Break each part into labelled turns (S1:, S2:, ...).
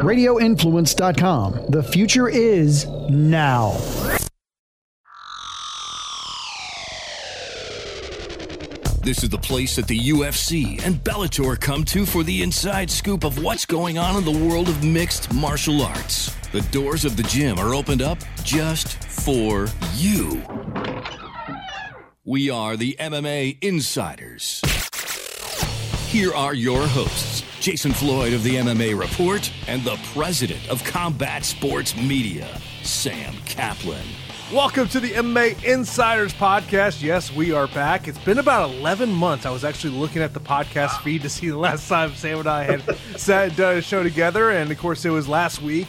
S1: RadioInfluence.com. The future is now.
S2: This is the place that the UFC and Bellator come to for the inside scoop of what's going on in the world of mixed martial arts. The doors of the gym are opened up just for you. We are the MMA Insiders. Here are your hosts, Jason Floyd of the MMA Report and the president of Combat Sports Media, Sam Caplan.
S3: Welcome to the MMA Insiders podcast. Yes, we are back. It's been about 11 months. I was actually looking at the podcast feed to see the last time Sam and I had sat done a show together, and of course, it was last week.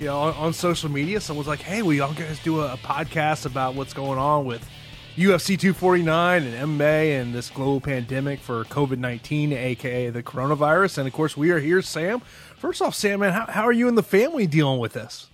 S3: You know, on, on social media, someone's like, "Hey, will y'all guys do a, a podcast about what's going on with UFC 249 and MMA and this global pandemic for COVID 19, aka the coronavirus?" And of course, we are here, Sam. First off, Sam, man, how, how are you and the family dealing with this?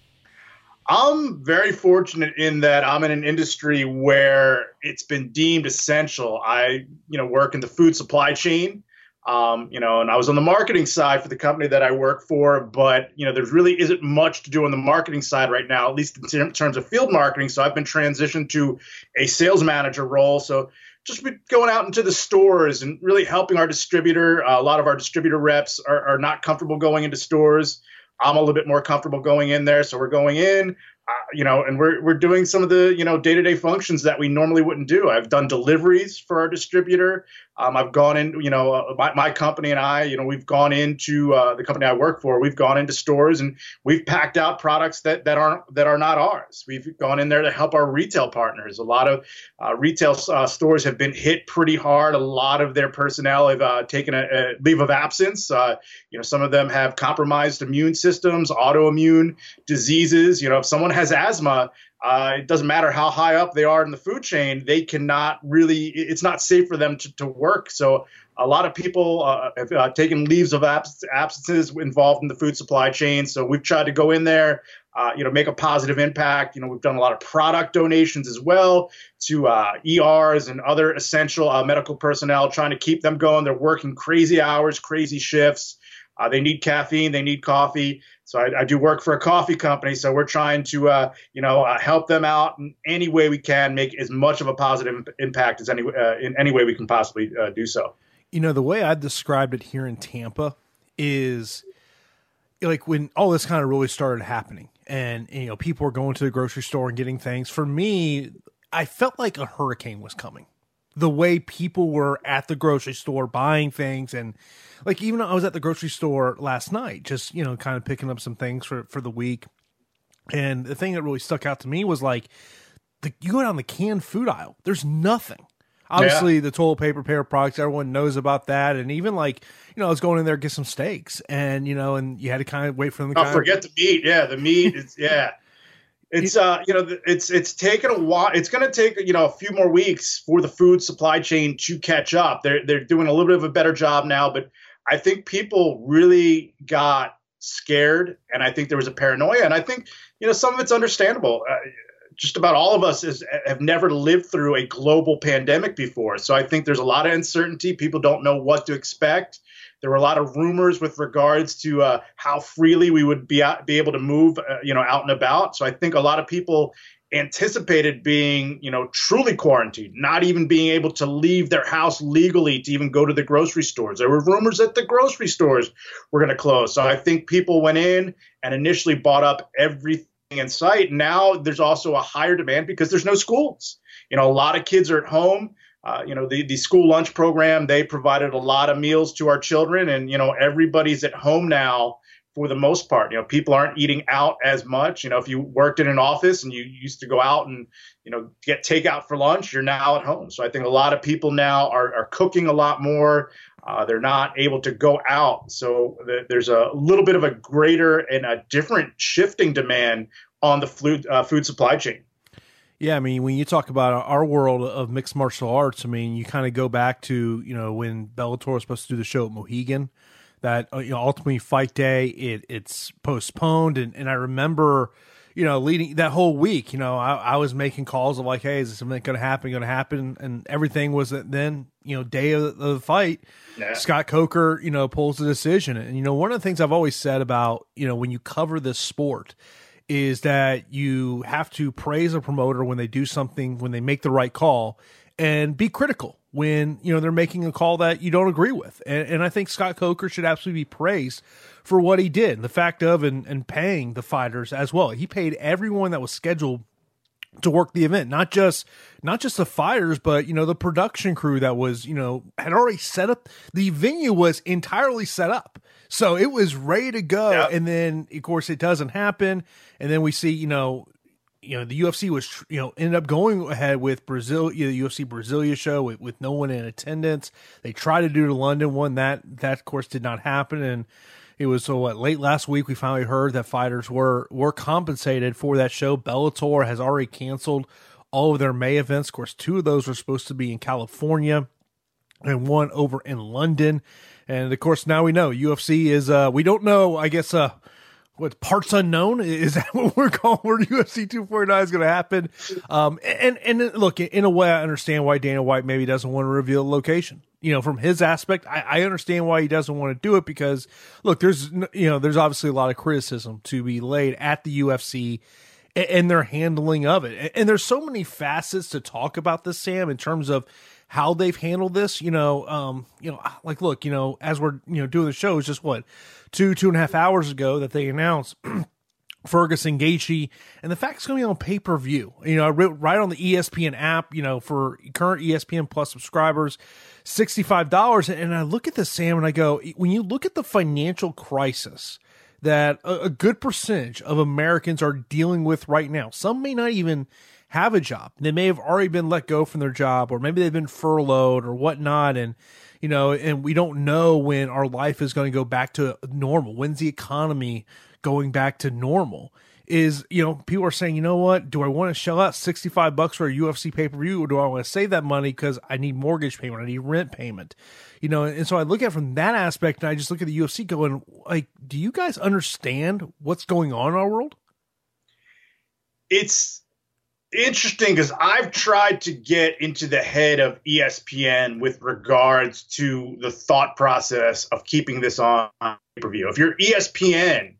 S4: I'm very fortunate in that I'm in an industry where it's been deemed essential. I, you know, work in the food supply chain, um, you know, and I was on the marketing side for the company that I work for. But you know, there really isn't much to do on the marketing side right now, at least in terms of field marketing. So I've been transitioned to a sales manager role. So just going out into the stores and really helping our distributor. Uh, a lot of our distributor reps are, are not comfortable going into stores. I'm a little bit more comfortable going in there. So we're going in, uh, you know, and we're, we're doing some of the, you know, day to day functions that we normally wouldn't do. I've done deliveries for our distributor. Um, I've gone in, you know, uh, my, my company and I, you know, we've gone into uh, the company I work for. We've gone into stores and we've packed out products that that aren't that are not ours. We've gone in there to help our retail partners. A lot of uh, retail uh, stores have been hit pretty hard. A lot of their personnel have uh, taken a, a, leave of absence. Uh, you know, some of them have compromised immune systems, autoimmune diseases. You know, if someone has asthma, uh, it doesn't matter how high up they are in the food chain, they cannot really, it's not safe for them to, to work. So a lot of people uh, have uh, taken leaves of abs- absences involved in the food supply chain. So we've tried to go in there, uh, you know, make a positive impact. You know, we've done a lot of product donations as well to uh, ERs and other essential uh, medical personnel, trying to keep them going. They're working crazy hours, crazy shifts. Uh, they need caffeine, they need coffee. So I, I, do work for a coffee company. So we're trying to, uh, you know, uh, help them out in any way we can, make as much of a positive impact as any uh, in any way we can possibly uh, do so.
S3: You know, the way I described it here in Tampa is like when all this kind of really started happening, and you know, people were going to the grocery store and getting things. For me, I felt like a hurricane was coming. The way people were at the grocery store buying things and like even I was at the grocery store last night, just you know, kind of picking up some things for for the week. And the thing that really stuck out to me was like, the, you go down the canned food aisle. There's nothing. Obviously, yeah. the toilet paper, paper products, everyone knows about that. And even like, you know, I was going in there to get some steaks, and you know, and you had to kind of wait for them.
S4: To oh, forget of, the meat. Yeah, the meat. It's yeah. It's uh, you know, it's it's taken a while. It's going to take you know a few more weeks for the food supply chain to catch up. They're they're doing a little bit of a better job now, but I think people really got scared, and I think there was a paranoia, and I think you know some of it's understandable. Uh, just about all of us is, have never lived through a global pandemic before, so I think there's a lot of uncertainty. People don't know what to expect. There were a lot of rumors with regards to uh, how freely we would be out, be able to move, uh, you know, out and about. So I think a lot of people anticipated being, you know, truly quarantined, not even being able to leave their house legally to even go to the grocery stores. There were rumors that the grocery stores were going to close. So I think people went in and initially bought up everything in sight. Now there's also a higher demand because there's no schools. You know, a lot of kids are at home. Uh, you know, the, the school lunch program, they provided a lot of meals to our children, and, you know, everybody's at home now for the most part. You know, people aren't eating out as much. You know, if you worked in an office and you used to go out and you know get takeout for lunch, you're now at home. So I think a lot of people now are, are cooking a lot more. Uh, they're not able to go out, so th- there's a little bit of a greater and a different shifting demand on the food uh, food supply chain.
S3: Yeah, I mean, when you talk about our world of mixed martial arts, I mean, you kind of go back to you know when Bellator was supposed to do the show at Mohegan that uh, you know ultimately fight day it it's postponed and, and I remember you know, leading that whole week, you know, I, I was making calls of like, hey, is this something going to happen? Going to happen? And everything was then, you know, day of the fight. Yeah. Scott Coker, you know, pulls the decision. And, you know, one of the things I've always said about, you know, when you cover this sport is that you have to praise a promoter when they do something, when they make the right call, and be critical when, you know, they're making a call that you don't agree with. And, and I think Scott Coker should absolutely be praised for what he did, the fact of and, and paying the fighters as well. He paid everyone that was scheduled to work the event, not just not just the fighters, but you know the production crew that was you know had already set up. The venue was entirely set up, so it was ready to go. Yep. And then of course it doesn't happen, and then we see you know you know the UFC was you know ended up going ahead with Brazil you know, the UFC Brasilia show with, with no one in attendance. They tried to do the London one that that of course did not happen and it was so what late last week we finally heard that fighters were were compensated for that show. Bellator has already canceled all of their May events. Of course, two of those were supposed to be in California and one over in London. And of course, now we know UFC is uh we don't know, I guess uh what parts unknown is that what we're calling where UFC 249 is going to happen? Um, and and look, in a way, I understand why Dana White maybe doesn't want to reveal the location you know, from his aspect, I, I, understand why he doesn't want to do it because, look, there's, you know, there's obviously a lot of criticism to be laid at the UFC and, their handling of it. And there's so many facets to talk about this, Sam, in terms of how they've handled this. You know, um, you know, like, look, you know, as we're, you know, doing the show, it's just what two, two and a half hours ago that they announced. Ferguson Gaethje, and the fact it's going to be on pay per view. You know, right on the ESPN app. You know, for current ESPN Plus subscribers, $65. And I look at this, Sam, and I go, when you look at the financial crisis that a, a good percentage of Americans are dealing with right now, some may not even have a job. They may have already been let go from their job, or maybe they've been furloughed or whatnot. And, you know, and we don't know when our life is going to go back to normal. When's the economy going back to normal? is you know people are saying you know what do i want to shell out 65 bucks for a ufc pay-per-view or do i want to save that money because i need mortgage payment i need rent payment you know and so i look at from that aspect and i just look at the ufc going like do you guys understand what's going on in our world
S4: it's interesting because i've tried to get into the head of espn with regards to the thought process of keeping this on pay-per-view if you're espn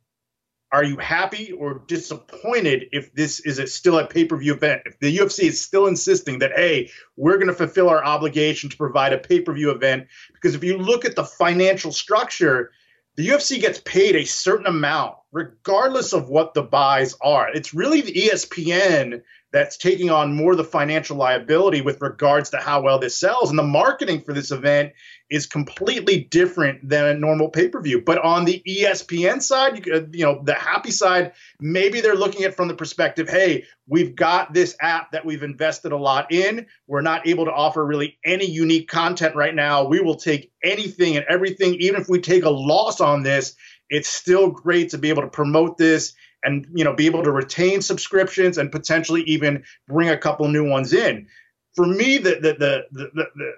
S4: are you happy or disappointed if this is a, still a pay-per-view event? If the UFC is still insisting that, hey, we're going to fulfill our obligation to provide a pay-per-view event, because if you look at the financial structure, the UFC gets paid a certain amount regardless of what the buys are. It's really the ESPN that's taking on more of the financial liability with regards to how well this sells. And the marketing for this event is completely different than a normal pay per view. But on the ESPN side, you, uh, you know, the happy side, maybe they're looking at from the perspective, hey, we've got this app that we've invested a lot in. We're not able to offer really any unique content right now. We will take anything and everything, even if we take a loss on this. It's still great to be able to promote this and you know be able to retain subscriptions and potentially even bring a couple new ones in. For me, the the the the, the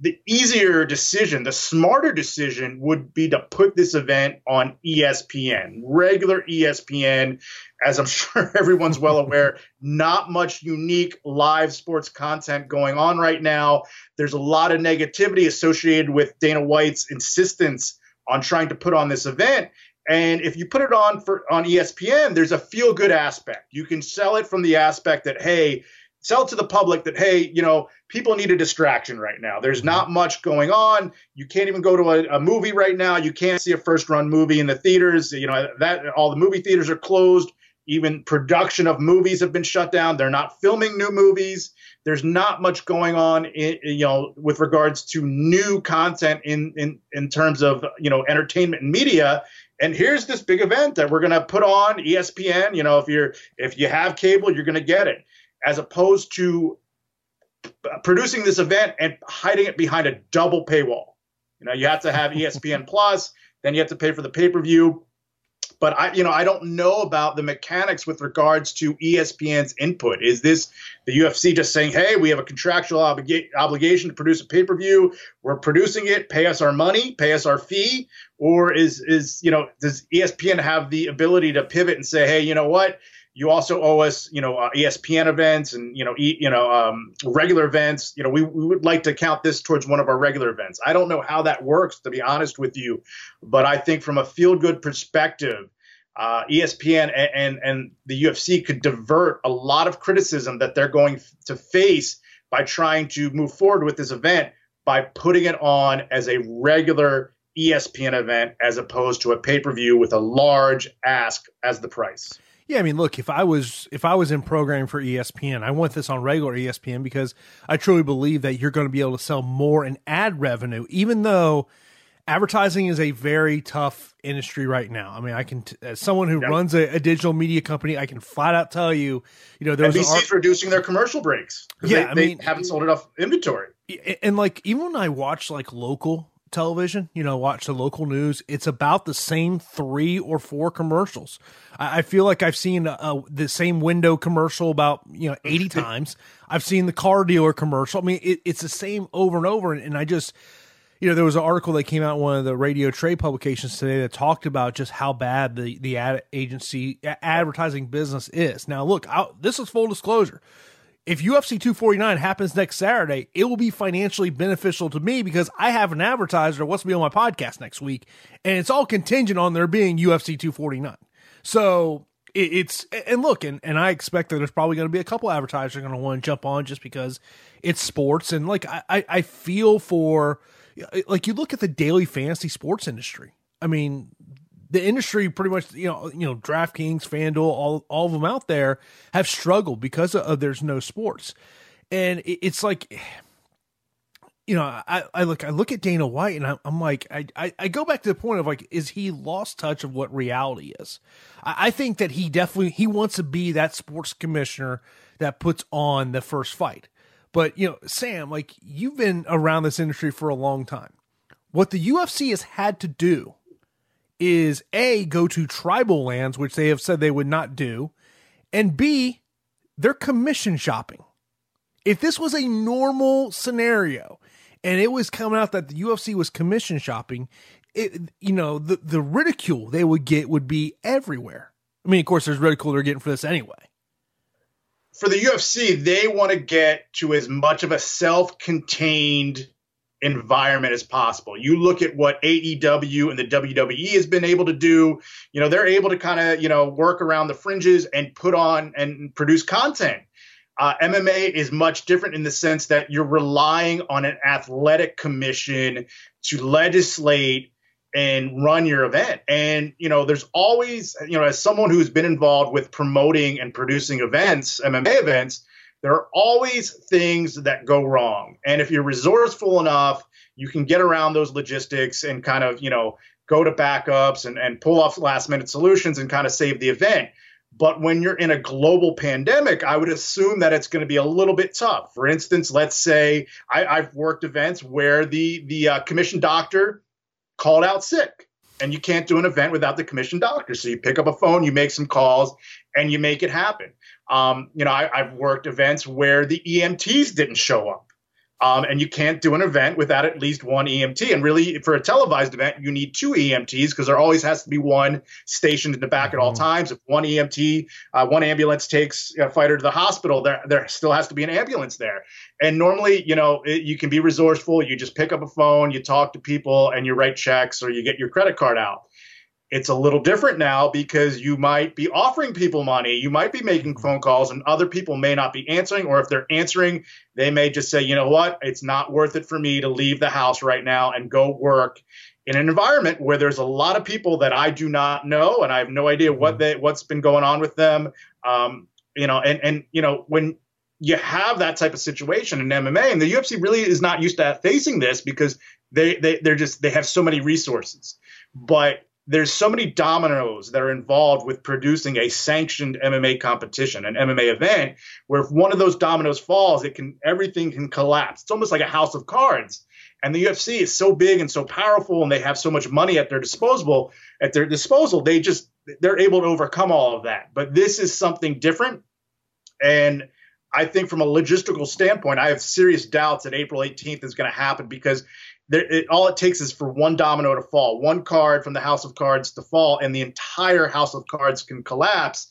S4: the easier decision, the smarter decision would be to put this event on ESPN, regular ESPN. As I'm sure everyone's well aware, not much unique live sports content going on right now. There's a lot of negativity associated with Dana White's insistence on trying to put on this event. And if you put it on for on ESPN, there's a feel good aspect. You can sell it from the aspect that hey, sell to the public that hey, you know, people need a distraction right now. There's mm-hmm. not much going on. You can't even go to a, a movie right now. You can't see a first run movie in the theaters. You know that all the movie theaters are closed. Even production of movies have been shut down. They're not filming new movies. There's not much going on, in, you know, with regards to new content in in in terms of you know entertainment and media and here's this big event that we're going to put on espn you know if you're if you have cable you're going to get it as opposed to producing this event and hiding it behind a double paywall. You know you have to have espn plus then you have to pay for the pay-per-view but I, you know, I don't know about the mechanics with regards to ESPN's input. Is this the UFC just saying, "Hey, we have a contractual obliga- obligation to produce a pay-per-view. We're producing it. Pay us our money. Pay us our fee." Or is is you know, does ESPN have the ability to pivot and say, "Hey, you know what? you also owe us, you know, uh, ESPN events and you know, e- you know, um, regular events. You know, we, we would like to count this towards one of our regular events. I don't know how that works, to be honest with you, but I think from a feel good perspective, uh, ESPN and, and and the UFC could divert a lot of criticism that they're going to face by trying to move forward with this event by putting it on as a regular ESPN event as opposed to a pay per view with a large ask as the price.
S3: Yeah, I mean, look, if I was if I was in programming for ESPN, I want this on regular ESPN because I truly believe that you're going to be able to sell more in ad revenue, even though advertising is a very tough industry right now. I mean, I can, t- as someone who yep. runs a, a, digital media company, I can flat out tell you, you know, there's
S4: NBC's art- reducing their commercial breaks. Yeah, they, mean, haven't sold enough inventory.
S3: And like, even when I watch like local television, you know, watch the local news, it's about the same three or four commercials. I, I feel like I've seen a, the same window commercial about, you know, 80 times. I've seen the car dealer commercial. I mean, it, it's the same over and over. And, and I just, you know, there was an article that came out one of the radio trade publications today that talked about just how bad the, the ad agency advertising business is. Now, look, I'll, this is full disclosure if UFC 249 happens next Saturday, it will be financially beneficial to me because I have an advertiser wants to be on my podcast next week, and it's all contingent on there being UFC 249. So it's and look, and, and I expect that there's probably going to be a couple advertisers going to want to jump on just because it's sports, and like I I feel for Uh, like you look at the daily fantasy sports industry. I mean, the industry pretty much you know you know DraftKings, FanDuel, all all of them out there have struggled because of, of there's no sports, and it, it's like. You know, I, I look I look at Dana White and I, I'm like I, I, I go back to the point of like is he lost touch of what reality is? I, I think that he definitely he wants to be that sports commissioner that puts on the first fight. But you know, Sam, like you've been around this industry for a long time. What the UFC has had to do is A, go to tribal lands, which they have said they would not do, and B, they're commission shopping. If this was a normal scenario and it was coming out that the UFC was commission shopping, it, you know, the, the ridicule they would get would be everywhere. I mean, of course, there's ridicule they're getting for this anyway.
S4: For the UFC, they want to get to as much of a self contained environment as possible. You look at what AEW and the WWE has been able to do, you know, they're able to kind of, you know, work around the fringes and put on and produce content. Uh, MMA is much different in the sense that you're relying on an athletic commission to legislate and run your event. And, you know, there's always, you know, as someone who's been involved with promoting and producing events, MMA events, there are always things that go wrong. And if you're resourceful enough, you can get around those logistics and kind of, you know, go to backups and, and pull off last minute solutions and kind of save the event. But when you're in a global pandemic, I would assume that it's going to be a little bit tough. For instance, let's say I, have worked events where the the uh, commission doctor called out sick, and you can't do an event without the commission doctor. So you pick up a phone, you make some calls, and you make it happen. Um, you know, I, have worked events where the EMTs didn't show up. Um, and you can't do an event without at least one EMT. And really, for a televised event, you need two EMTs because there always has to be one stationed in the back at all mm-hmm. times. If one EMT, uh, one ambulance takes a fighter to the hospital, there there still has to be an ambulance there. And normally, you know, it, you can be resourceful. You just pick up a phone, you talk to people, and you write checks or you get your credit card out. It's a little different now because you might be offering people money. You might be making phone calls, and other people may not be answering. Or if they're answering, they may just say, you know what, it's not worth it for me to leave the house right now and go work in an environment where there's a lot of people that I do not know, and I have no idea what mm-hmm. they what's been going on with them. Um, you know, and and you know when you have that type of situation in MMA, and the UFC really is not used to facing this because they they they're just they have so many resources. But there's so many dominoes that are involved with producing a sanctioned MMA competition, an MMA event, where if one of those dominoes falls, it can everything can collapse. It's almost like a house of cards. And the UFC is so big and so powerful, and they have so much money at their disposal. At their disposal, they just they're able to overcome all of that. But this is something different, and I think from a logistical standpoint, I have serious doubts that April 18th is going to happen because there, it, all it takes is for one domino to fall, one card from the house of cards to fall, and the entire house of cards can collapse.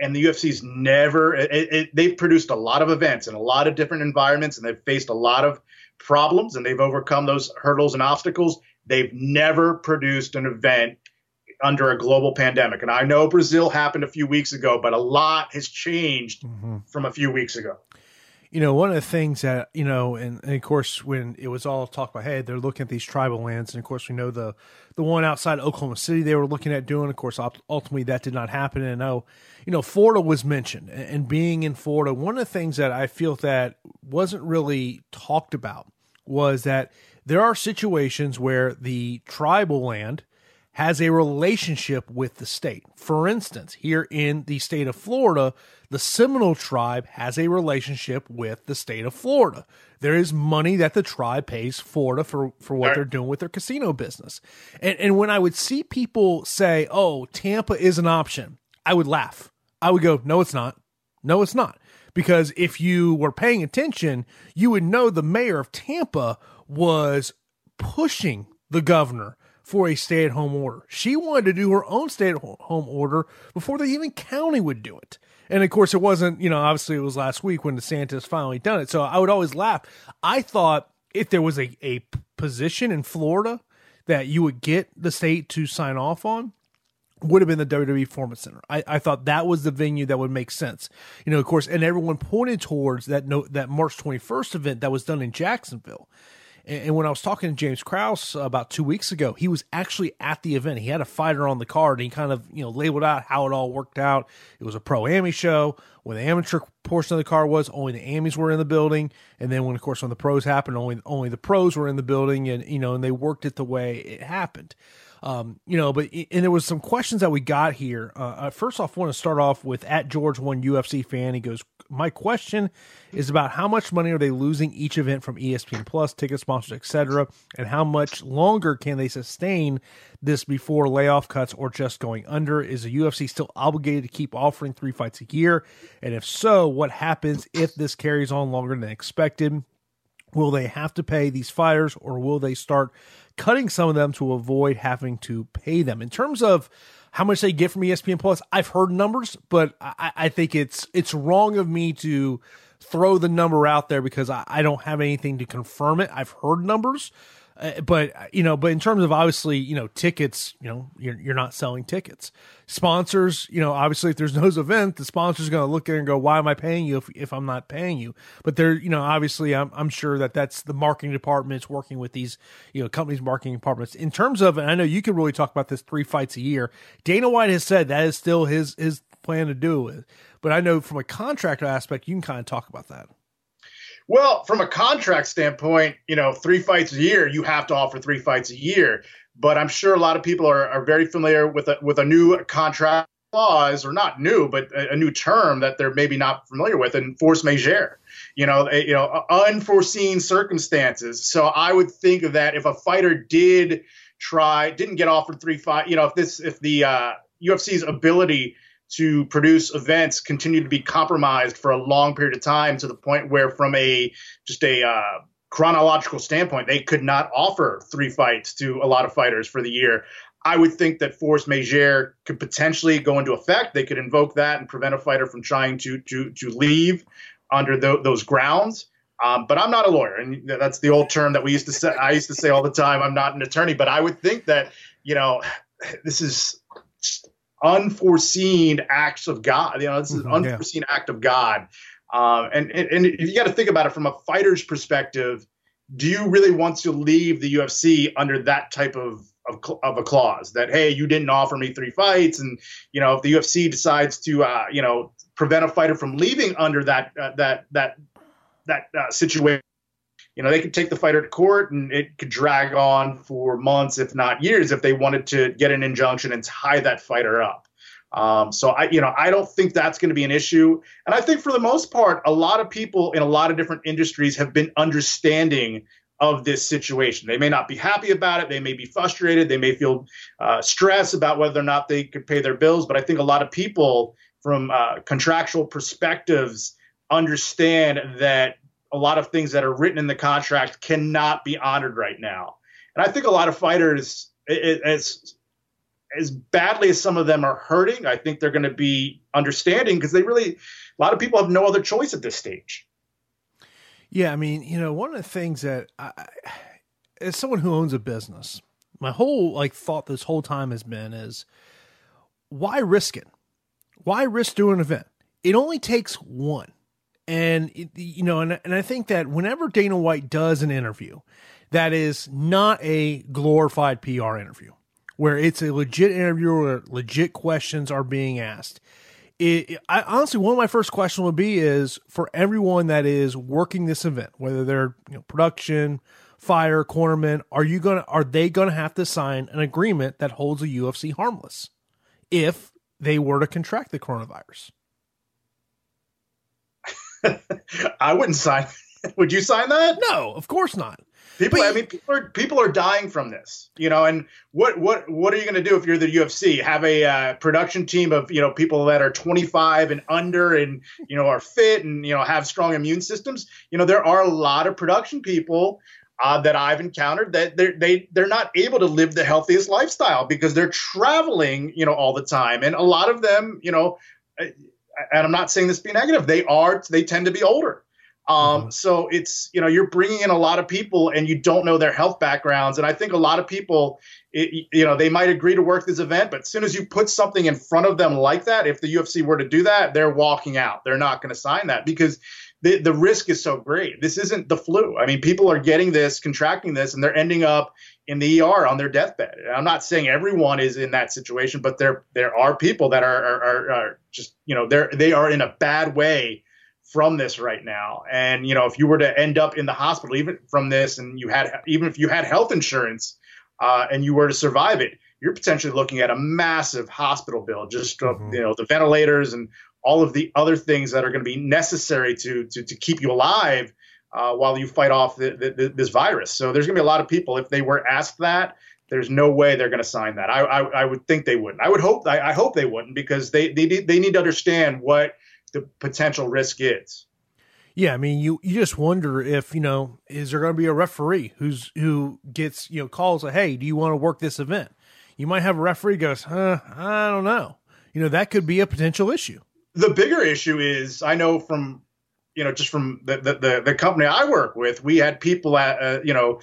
S4: and the UFC's never. It, it, they've produced a lot of events in a lot of different environments, and they've faced a lot of problems, and they've overcome those hurdles and obstacles. They've never produced an event under a global pandemic. And I know Brazil happened a few weeks ago, but a lot has changed mm-hmm. from a few weeks ago
S3: you know, one of the things that, you know, and, and, of course, when it was all talked about, hey, they're looking at these tribal lands. And of course, we know the, the one outside Oklahoma City they were looking at doing. Of course, ultimately that did not happen. And know, you know, Florida was mentioned. And being in Florida, one of the things that I feel that wasn't really talked about was that there are situations where the tribal land has a relationship with the state. For instance, here in the state of Florida, the Seminole tribe has a relationship with the state of Florida. There is money that the tribe pays Florida for, for what they're doing with their casino business. And, and when I would see people say, oh, Tampa is an option, I would laugh. I would go, no, it's not. No, it's not. Because if you were paying attention, you would know the mayor of Tampa was pushing the governor for a stay at home order. She wanted to do her own stay at home order before the even county would do it. And of course, it wasn't, you know, obviously it was last week when DeSantis finally done it. So I would always laugh. I thought if there was a, a position in Florida that you would get the state to sign off on, would have been the WWE Performance Center. I, I thought that was the venue that would make sense. You know, of course, and everyone pointed towards that note that March 21st event that was done in Jacksonville. And when I was talking to James Krause about two weeks ago, he was actually at the event. He had a fighter on the card, and he kind of you know labeled out how it all worked out. It was a pro Ami show. When the amateur portion of the card was, only the Amis were in the building, and then when of course when the pros happened, only only the pros were in the building, and you know, and they worked it the way it happened. Um, you know, but and there was some questions that we got here. Uh, first off, I want to start off with at George one UFC fan. He goes, my question is about how much money are they losing each event from ESPN Plus, ticket sponsors, etc., and how much longer can they sustain this before layoff cuts or just going under? Is the UFC still obligated to keep offering three fights a year? And if so, what happens if this carries on longer than expected? Will they have to pay these fighters or will they start cutting some of them to avoid having to pay them? In terms of how much they get from ESPN Plus, I've heard numbers, but I, I think it's it's wrong of me to throw the number out there because I, I don't have anything to confirm it. I've heard numbers, uh, but you know, but in terms of obviously, you know, tickets, you know, you're you're not selling tickets. Sponsors, you know, obviously, if there's no event, the sponsor's going to look at it and go, "Why am I paying you if, if I'm not paying you?" But they're, you know, obviously, I'm I'm sure that that's the marketing departments working with these, you know, companies' marketing departments. In terms of, and I know you can really talk about this three fights a year. Dana White has said that is still his his plan to do it. But I know from a contractor aspect, you can kind of talk about that.
S4: Well, from a contract standpoint, you know, three fights a year, you have to offer three fights a year. But I'm sure a lot of people are, are very familiar with a, with a new contract clause, or not new, but a, a new term that they're maybe not familiar with, and force majeure. You know, you know, unforeseen circumstances. So I would think that if a fighter did try, didn't get offered three fight, you know, if this, if the uh, UFC's ability to produce events continue to be compromised for a long period of time to the point where, from a just a uh, chronological standpoint, they could not offer three fights to a lot of fighters for the year. I would think that force majeure could potentially go into effect. They could invoke that and prevent a fighter from trying to to to leave under the, those grounds. Um, but I'm not a lawyer, and that's the old term that we used to say. I used to say all the time. I'm not an attorney, but I would think that you know this is unforeseen acts of God. You know, this is an mm-hmm, unforeseen yeah. act of God. Uh, and, and, and you got to think about it from a fighter's perspective. Do you really want to leave the UFC under that type of, of, of a clause that hey, you didn't offer me three fights, and you know if the UFC decides to uh, you know prevent a fighter from leaving under that uh, that that that uh, situation, you know, they could take the fighter to court and it could drag on for months, if not years, if they wanted to get an injunction and tie that fighter up. Um, so I, you know, I don't think that's going to be an issue. And I think for the most part, a lot of people in a lot of different industries have been understanding of this situation. They may not be happy about it. They may be frustrated. They may feel uh, stress about whether or not they could pay their bills. But I think a lot of people, from uh, contractual perspectives, understand that a lot of things that are written in the contract cannot be honored right now. And I think a lot of fighters, it, as badly as some of them are hurting, I think they're going to be understanding because they really, a lot of people have no other choice at this stage.
S3: Yeah, I mean, you know, one of the things that I, as someone who owns a business, my whole like thought this whole time has been is why risk it? Why risk doing an event? It only takes one. And it, you know, and and I think that whenever Dana White does an interview, that is not a glorified PR interview where it's a legit interview where legit questions are being asked. It, I honestly, one of my first questions would be is for everyone that is working this event, whether they're you know, production, fire, cornerman, are you gonna are they gonna have to sign an agreement that holds the UFC harmless if they were to contract the coronavirus?
S4: I wouldn't sign. Would you sign that?
S3: No, of course not.
S4: People, but, I mean, people are people are dying from this, you know. And what what what are you going to do if you're the UFC? Have a uh, production team of you know people that are 25 and under, and you know are fit and you know have strong immune systems. You know, there are a lot of production people uh, that I've encountered that they're they they're not able to live the healthiest lifestyle because they're traveling, you know, all the time, and a lot of them, you know, and I'm not saying this be negative, they are they tend to be older um, mm-hmm. So it's you know you're bringing in a lot of people and you don't know their health backgrounds, and I think a lot of people, it, you know, they might agree to work this event, but as soon as you put something in front of them like that, if the UFC were to do that, they're walking out. They're not going to sign that because the the risk is so great. This isn't the flu. I mean, people are getting this, contracting this, and they're ending up in the ER on their deathbed. I'm not saying everyone is in that situation, but there there are people that are are, are, are just you know they're they are in a bad way from this right now. And you know, if you were to end up in the hospital even from this, and you had even if you had health insurance uh, and you were to survive it, you're potentially looking at a massive hospital bill. Just mm-hmm. you know, the ventilators and all of the other things that are going to be necessary to to to keep you alive. Uh, while you fight off the, the, the, this virus, so there's going to be a lot of people. If they were asked that, there's no way they're going to sign that. I, I, I would think they wouldn't. I would hope I, I hope they wouldn't because they they they need to understand what the potential risk is.
S3: Yeah, I mean, you you just wonder if you know is there going to be a referee who's who gets you know calls a hey, do you want to work this event? You might have a referee goes, huh, I don't know. You know that could be a potential issue.
S4: The bigger issue is I know from you know just from the the, the, company I work with, we had people at uh, you know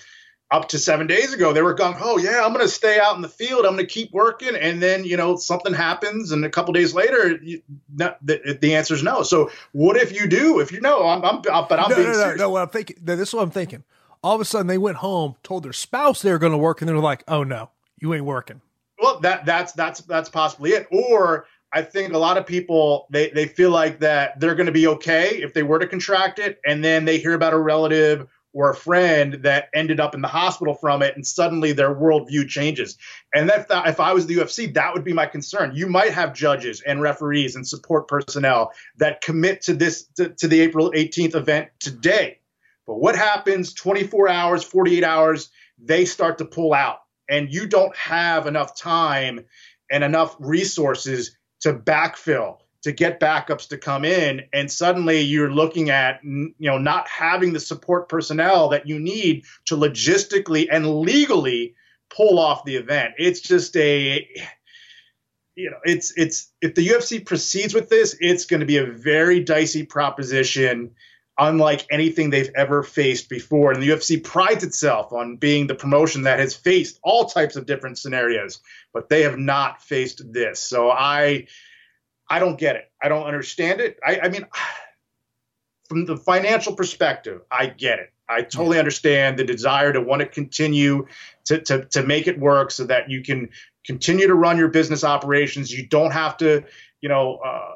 S4: up to seven days ago, they were going, oh yeah, I'm going to stay out in the field. I'm going to keep working, and then you know something happens, and a couple days later, you, the, the answer is no. So what if you do? If you know, I'm, I'm but I'm
S3: no,
S4: being
S3: no,
S4: no,
S3: no, What I'm thinking, this is what I'm thinking. All of a sudden, they went home, told their spouse they were going to work, and they're like, oh no, you ain't working.
S4: Well, that that's that's that's possibly it. Or I think a lot of people they they feel like that they're going to be okay if they were to contract it, and then they hear about a relative or a friend that ended up in the hospital from it, and suddenly their worldview changes. And that, if I was the UFC, that would be my concern. You might have judges and referees and support personnel that commit to this to, to the April 18th event today. But what happens 24 hours, 48 hours, they start to pull out, and you don't have enough time and enough resources to backfill to get backups to come in and suddenly you're looking at you know not having the support personnel that you need to logistically and legally pull off the event. It's just a you know it's it's if the UFC proceeds with this it's going to be a very dicey proposition unlike anything they've ever faced before and the UFC prides itself on being the promotion that has faced all types of different scenarios but they have not faced this so i I don't get it. I don't understand it. I, I mean, from the financial perspective, I get it. I totally understand the desire to want to continue to, to, to make it work so that you can continue to run your business operations. You don't have to, you know, uh,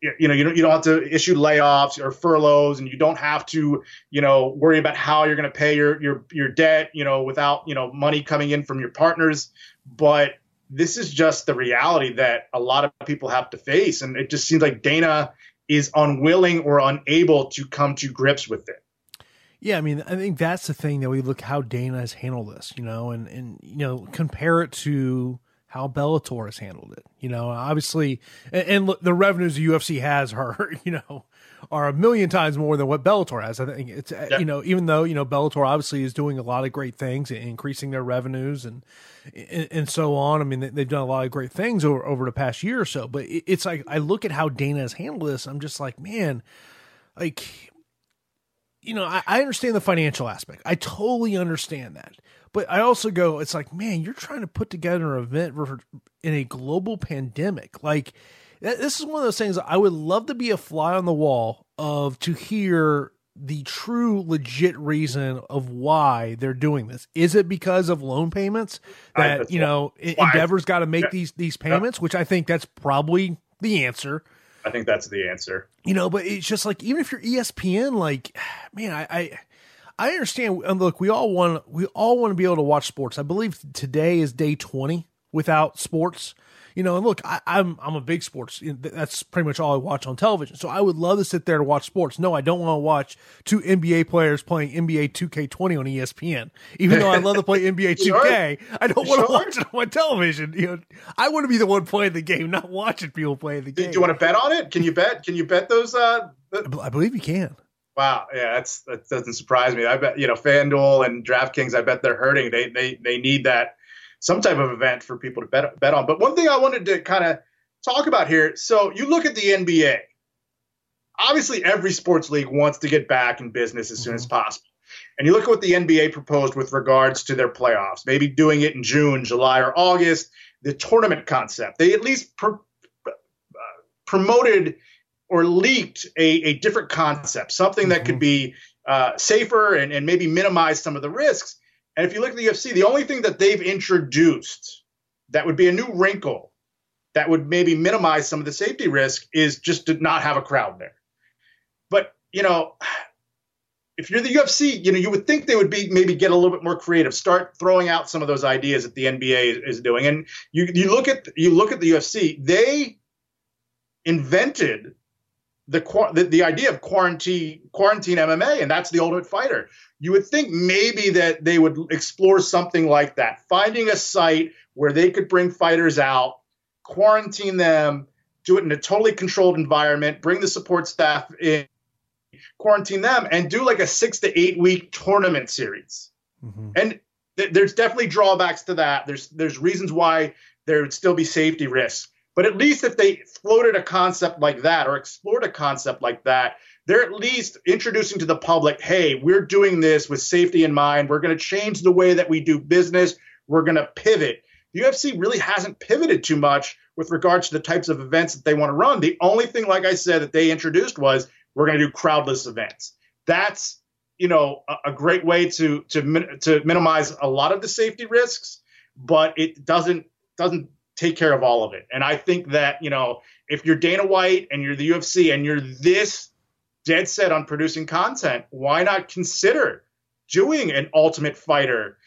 S4: you know, you don't, you don't have to issue layoffs or furloughs, and you don't have to, you know, worry about how you're going to pay your your your debt, you know, without you know money coming in from your partners. But this is just the reality that a lot of people have to face. And it just seems like Dana is unwilling or unable to come to grips with it.
S3: Yeah, I mean, I think that's the thing that we look how Dana has handled this, you know, and and you know, compare it to how Bellator has handled it. You know, obviously, and, and look, the revenues the UFC has are, you know, are a million times more than what Bellator has. I think it's, you know, even though, you know, Bellator obviously is doing a lot of great things, increasing their revenues and, and, and so on. I mean, they've done a lot of great things over, over the past year or so, but it's like, I look at how Dana has handled this. I'm just like, man, like, you know, I, I understand the financial aspect. I totally understand that. But I also go, it's like, man, you're trying to put together an event in a global pandemic. Like, this is one of those things I would love to be a fly on the wall of to hear the true legit reason of why they're doing this. Is it because of loan payments that, you know, Endeavor's got to make yeah. these these payments, yeah. which I think that's probably the answer.
S4: I think that's the answer.
S3: You know, but it's just like even if you're ESPN, like, man, I, I I understand. And look, we all want we all want to be able to watch sports. I believe today is day twenty without sports. You know, and look, I, am I'm, I'm a big sports. That's pretty much all I watch on television. So I would love to sit there to watch sports. No, I don't want to watch two NBA players playing NBA 2K20 on ESPN. Even though I love to play NBA 2K, sure. I don't want to watch it on my television. You know, I want to be the one playing the game, not watching people play the game.
S4: Do you want to bet on it? Can you bet? Can you bet those? Uh,
S3: I believe you can.
S4: Wow, yeah, that's that doesn't surprise me. I bet you know FanDuel and DraftKings. I bet they're hurting. They they they need that some type of event for people to bet bet on. But one thing I wanted to kind of talk about here. So you look at the NBA. Obviously, every sports league wants to get back in business as soon as mm-hmm. possible. And you look at what the NBA proposed with regards to their playoffs, maybe doing it in June, July, or August. The tournament concept. They at least uh, promoted or leaked a, a different concept, something that mm-hmm. could be uh, safer and, and maybe minimize some of the risks. And if you look at the UFC, the only thing that they've introduced that would be a new wrinkle that would maybe minimize some of the safety risk is just to not have a crowd there. But, you know, if you're the UFC, you know, you would think they would be maybe get a little bit more creative, start throwing out some of those ideas that the NBA is doing. And you you look at you look at the UFC, they invented the, the the idea of quarantine quarantine MMA, and that's the Ultimate Fighter. You would think maybe that they would explore something like that, finding a site where they could bring fighters out, quarantine them, do it in a totally controlled environment, bring the support staff in, quarantine them, and do like a six to eight week tournament series. Mm-hmm. And th- there's definitely drawbacks to that. There's there's reasons why there would still be safety risks. But at least if they floated a concept like that or explored a concept like that, they're at least introducing to the public, hey, we're doing this with safety in mind. We're going to change the way that we do business. We're going to pivot. The UFC really hasn't pivoted too much with regards to the types of events that they want to run. The only thing, like I said, that they introduced was we're going to do crowdless events. That's you know a, a great way to to to minimize a lot of the safety risks, but it doesn't doesn't take care of all of it. And I think that, you know, if you're Dana White and you're the UFC and you're this dead set on producing content, why not consider doing an Ultimate Fighter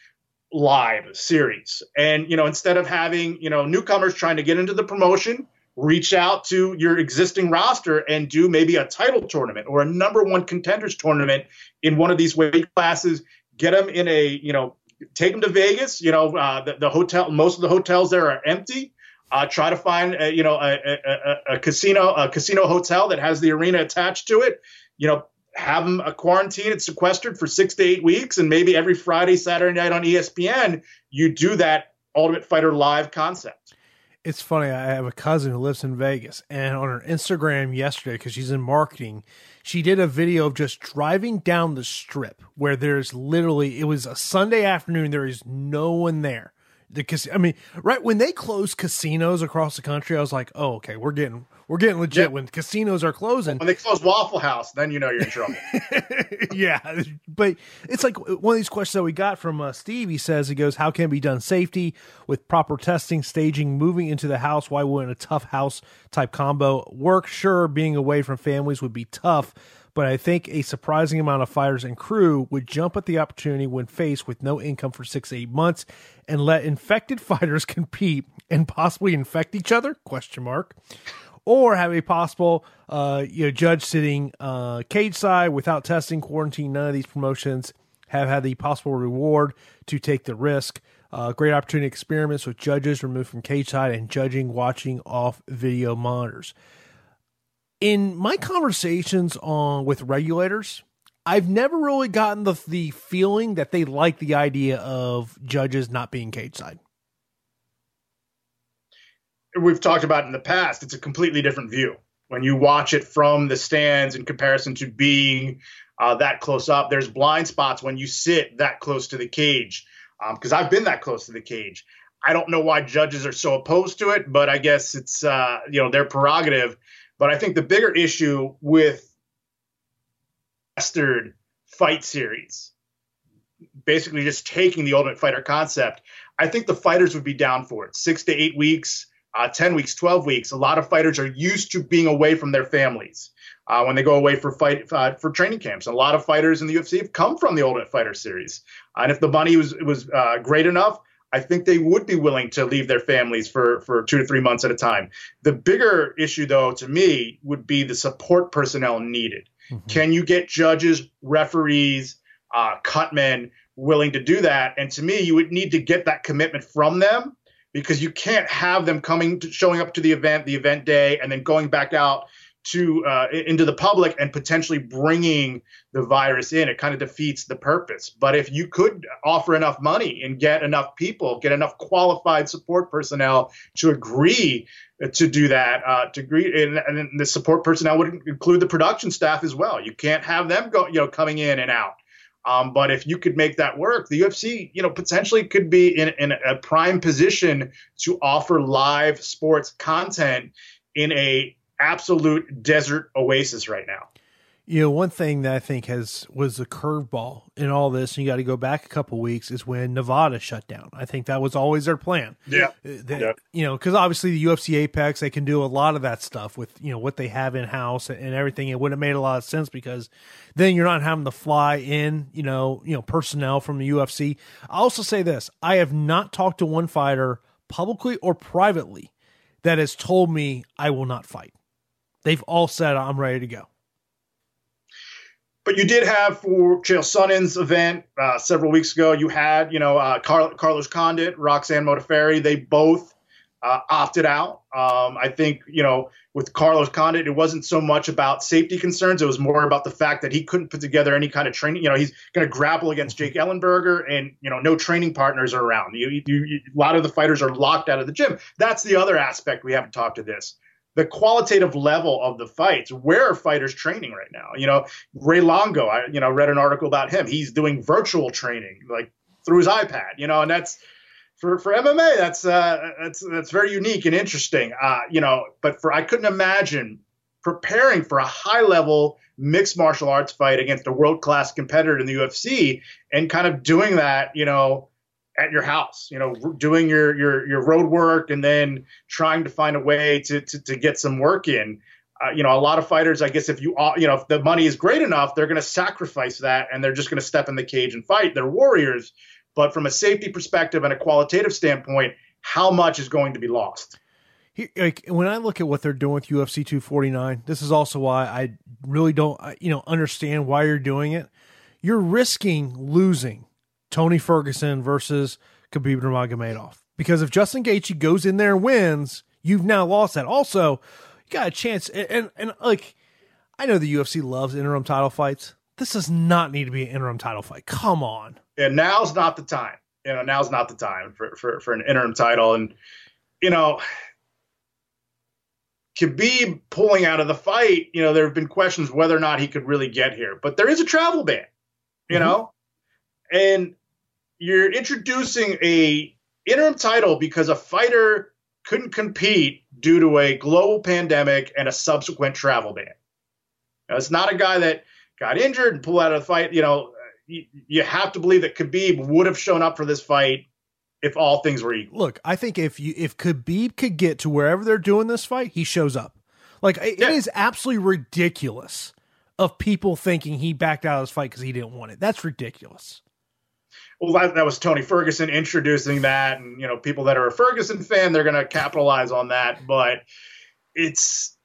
S4: live series? And, you know, instead of having, you know, newcomers trying to get into the promotion, reach out to your existing roster and do maybe a title tournament or a number one contenders tournament in one of these weight classes. Get them in a, you know, take them to Vegas. You know, uh, the, the, hotel, most of the hotels there are empty. Uh, try to find, a, you know, a, a, a, casino, a casino hotel that has the arena attached to it. You know, have them a quarantine and sequestered for six to eight weeks, and maybe every Friday, Saturday night on ESPN, you do that Ultimate Fighter live concept.
S3: It's funny. I have a cousin who lives in Vegas, and on her Instagram yesterday, because she's in marketing, she did a video of just driving down the strip where there's literally it was a Sunday afternoon there is no one there. The cas- I mean, right when they closed casinos across the country, I was like, "Oh, okay, we're getting we're getting legit." When casinos are closing,
S4: when they close Waffle House, then you know you're in trouble.
S3: yeah, but it's like one of these questions that we got from uh, Steve. He says he goes, "How can it be done safety with proper testing, staging, moving into the house? Why wouldn't a TUF house type combo work? Sure, being away from families would be tough." But I think a surprising amount of fighters and crew would jump at the opportunity when faced with no income for six eight months and let infected fighters compete and possibly infect each other? Question mark. Or have a possible uh, you know judge sitting uh, cage side without testing, quarantine. None of these promotions have had the possible reward to take the risk. Uh, great opportunity experiments with judges removed from cage side and judging watching off video monitors. In my conversations on with regulators, I've never really gotten the the feeling that they like the idea of judges not being cage side.
S4: We've talked about in the past. It's a completely different view when you watch it from the stands in comparison to being uh, that close up. There's blind spots when you sit that close to the cage because um, I've been that close to the cage. I don't know why judges are so opposed to it, but I guess it's uh, you know their prerogative. But I think the bigger issue with mastered fight series, basically just taking the Ultimate Fighter concept, I think the fighters would be down for it. Six to eight weeks, uh, 10 weeks, 12 weeks. A lot of fighters are used to being away from their families uh, when they go away for fight uh, for training camps. A lot of fighters in the UFC have come from the Ultimate Fighter series. and if the money was was uh, great enough, I think they would be willing to leave their families for for two to three months at a time. The bigger issue, though, to me, would be the support personnel needed. Mm-hmm. Can you get judges, referees, uh, cutmen willing to do that? And to me, you would need to get that commitment from them because you can't have them coming to, showing up to the event, the event day, and then going back out to uh, into the public and potentially bringing the virus in. It kind of defeats the purpose. But if you could offer enough money and get enough people, get enough qualified support personnel to agree to do that, uh, to agree, and, and the support personnel would include the production staff as well. You can't have them go, you know, coming in and out. Um, but if you could make that work, the UFC, you know, potentially could be in, in a prime position to offer live sports content in a absolute desert oasis right now.
S3: You know, one thing that I think has was a curveball in all this, and you got to go back a couple weeks, is when Nevada shut down. I think that was always their plan.
S4: Yeah,
S3: uh, that, yeah. you know, because obviously the UFC Apex they can do a lot of that stuff with you know what they have in house and everything. It would have made a lot of sense because then you're not having to fly in, you know, you know personnel from the UFC. I also say this: I have not talked to one fighter publicly or privately that has told me I will not fight. They've all said I'm ready to go.
S4: But you did have for Chael Sonnen's event uh, several weeks ago. You had, you know, uh, Car- Carlos Condit, Roxanne Modafferi. They both uh, opted out. Um, I think, you know, with Carlos Condit, it wasn't so much about safety concerns. It was more about the fact that he couldn't put together any kind of training. You know, he's going to grapple against Jake Ellenberger, and you know, no training partners are around. You, you, you, a lot of the fighters are locked out of the gym. That's the other aspect we haven't talked to this the qualitative level of the fights. Where are fighters training right now? You know, Ray Longo, I you know read an article about him. He's doing virtual training like through his iPad. You know, and that's for for MMA. That's uh, that's that's very unique and interesting. Uh, you know, but for I couldn't imagine preparing for a high level mixed martial arts fight against a world class competitor in the UFC and kind of doing that. You know at your house, you know, doing your your your road work and then trying to find a way to to, to get some work in. Uh, you know, a lot of fighters, I guess, if you you know, if the money is great enough, they're going to sacrifice that and they're just going to step in the cage and fight. They're warriors, but from a safety perspective and a qualitative standpoint, how much is going to be lost?
S3: like when I look at what they're doing with UFC 249, this is also why I really don't, you know, understand why you're doing it. You're risking losing Tony Ferguson versus Khabib Nurmagomedov. Because if Justin Gaethje goes in there and wins, you've now lost that. Also, you got a chance, and, and, and like I know the UFC loves interim title fights. This does not need to be an interim title fight. Come on.
S4: And now's not the time. You know, now's not the time for for, for an interim title. And you know, Khabib pulling out of the fight, you know, there have been questions whether or not he could really get here. But there is a travel ban, you mm-hmm. know, and you're introducing a interim title because a fighter couldn't compete due to a global pandemic and a subsequent travel ban. Now, it's not a guy that got injured and pulled out of the fight. You know, you, you have to believe that Khabib would have shown up for this fight if all things were equal.
S3: Look, I think if you if Khabib could get to wherever they're doing this fight, he shows up. Like it yeah. is absolutely ridiculous of people thinking he backed out of this fight because he didn't want it. That's ridiculous
S4: well, that, that was Tony Ferguson introducing that, and you know, people that are a Ferguson fan, they're going to capitalize on that. But it's,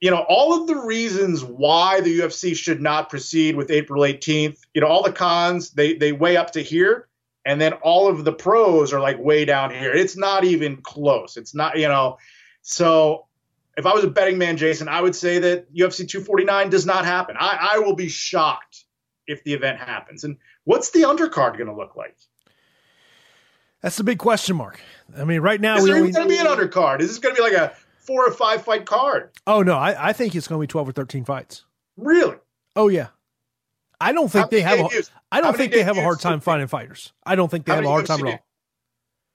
S4: you know, all of the reasons why the UFC should not proceed with April 18th. You know, all the cons they they weigh up to here, and then all of the pros are like way down here. It's not even close. It's not, you know. So if I was a betting man, Jason, I would say that UFC 249 does not happen. I, I will be shocked if the event happens. And what's the undercard going to look like?
S3: That's the big question mark. I mean, right now
S4: is
S3: we
S4: there
S3: only
S4: going to be an undercard? Is this going to be like a four or five fight card?
S3: Oh no, I, I think it's going to be twelve or thirteen fights.
S4: Really?
S3: Oh yeah. I don't think they have. A? I don't think they have a hard time finding fighters. I don't think they have a hard time at all.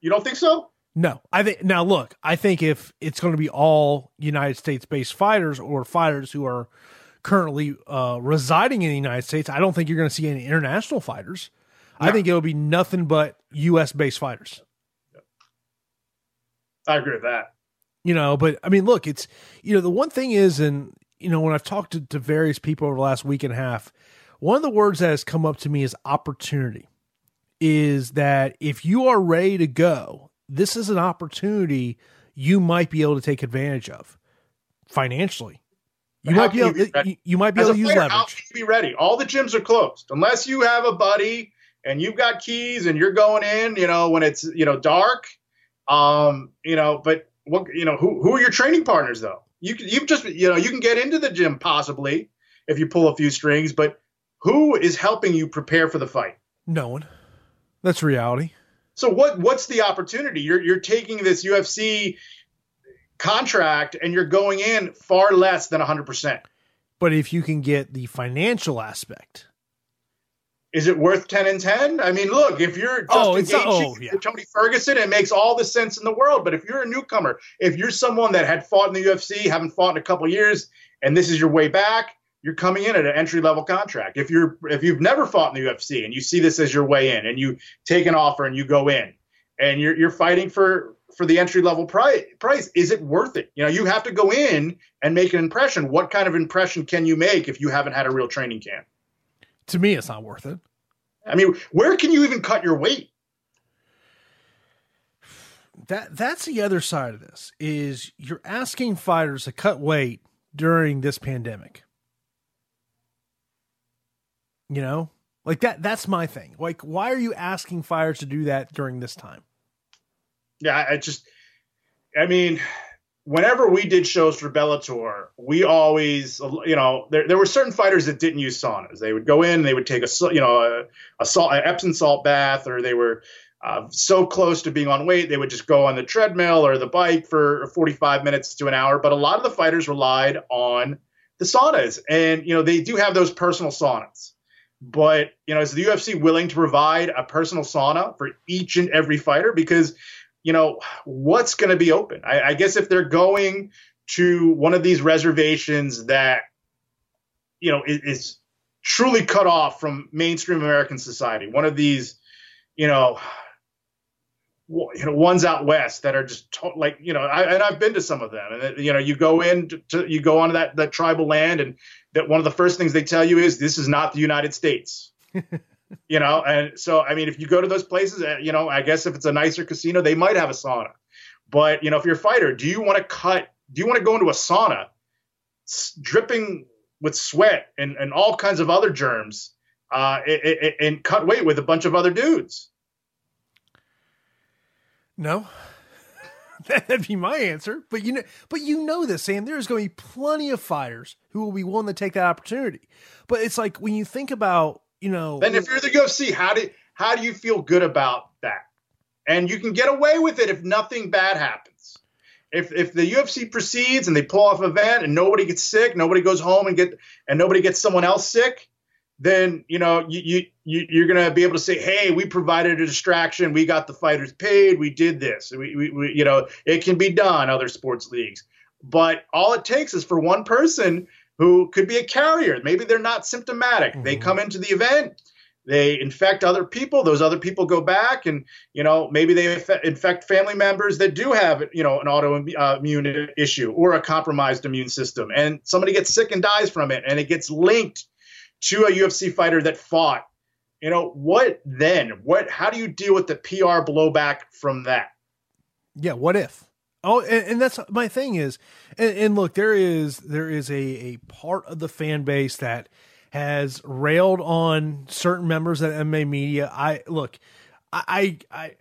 S4: You don't think so?
S3: No, I think now look, I think if it's going to be all United States based fighters or fighters who are currently uh, residing in the United States, I don't think you're going to see any international fighters. I think it'll be nothing but U.S. based fighters.
S4: I agree with that.
S3: You know, but I mean, look, it's you know the one thing is, and you know when I've talked to, to various people over the last week and a half, one of the words that has come up to me is opportunity. Is that if you are ready to go, this is an opportunity you might be able to take advantage of financially. You might be able.
S4: you be ready?
S3: you, you might be able to use
S4: player, how can you be ready? All the gyms are closed unless you have a buddy and you've got keys and you're going in. You know when it's you know dark. Um, you know, but what you know who who are your training partners though? You can you just you know you can get into the gym possibly if you pull a few strings, but who is helping you prepare for the fight?
S3: No one. That's reality.
S4: So what what's the opportunity? You're you're taking this UFC contract and you're going in far less than 100%.
S3: But if you can get the financial aspect,
S4: Is it worth 10 and 10? I mean, look, if you're
S3: oh, Justin Oh,
S4: Gaethje
S3: oh, yeah.
S4: Tony Ferguson, it makes all the sense in the world. But if you're a newcomer, if you're someone that had fought in the UFC, haven't fought in a couple years, and this is your way back, you're coming in at an entry level contract. If you're if you've never fought in the UFC and you see this as your way in, and you take an offer and you go in, and you're you're fighting for for the entry level price, price, is it worth it? You know, you have to go in and make an impression. What kind of impression can you make if you haven't had a real training camp?
S3: to me, it's not worth it.
S4: I mean, where can you even cut your weight?
S3: that that's the other side of this is you're asking fighters to cut weight during this pandemic you know like that that's my thing like why are you asking fighters to do that during this time
S4: Yeah, I just, I mean, whenever we did shows for Bellator, we always, you know, there, there were certain fighters that didn't use saunas. They would go in, they would take a, you know, a, a salt, an Epsom salt bath, or they were uh, so close to being on weight, they would just go on the treadmill or the bike for 45 minutes to an hour. But a lot of the fighters relied on the saunas, and you know, they do have those personal saunas. But you know, is the UFC willing to provide a personal sauna for each and every fighter? Because you know, what's going to be open? I, I guess if they're going to one of these reservations that, you know, is, is truly cut off from mainstream American society, one of these, you know, you know, ones out west that are just to- like, you know, I, and I've been to some of them, and you know, you go in, to, to, you go onto that that tribal land, and that one of the first things they tell you is this is not the United States you know and so i mean if you go to those places uh, you know i guess if it's a nicer casino they might have a sauna. But you know if you're a fighter do you want to cut do you want to go into a sauna dripping with sweat and, and all kinds of other germs uh, and cut weight with a bunch of other dudes?
S3: No. That'd be my answer. But you know but you know this sam there's going to be plenty of fighters who will be willing to take that opportunity. But it's like when you think about you know
S4: then if you're the ufc how do how do you feel good about that? And you can get away with it if nothing bad happens. If if the UFC proceeds and they pull off an event and nobody gets sick, nobody goes home and get and nobody gets someone else sick, then you know you, you, you you're gonna be able to say, hey, we provided a distraction, we got the fighters paid, we did this, we, we, we you know it can be done. Other sports leagues, but all it takes is for one person who could be a carrier. Maybe they're not symptomatic. They mm-hmm. come into the event, they infect other people. Those other people go back, and you know maybe they infect family members that do have you know an autoimmune uh, issue or a compromised immune system, and somebody gets sick and dies from it, and it gets linked to a UFC fighter that fought. You know what then? What? How do you deal with the PR blowback from that?
S3: Yeah, what if? Oh, and, and that's my thing is, and, and look, there is there is a a part of the fan base that has railed on certain members of MMA media. I look, I, I,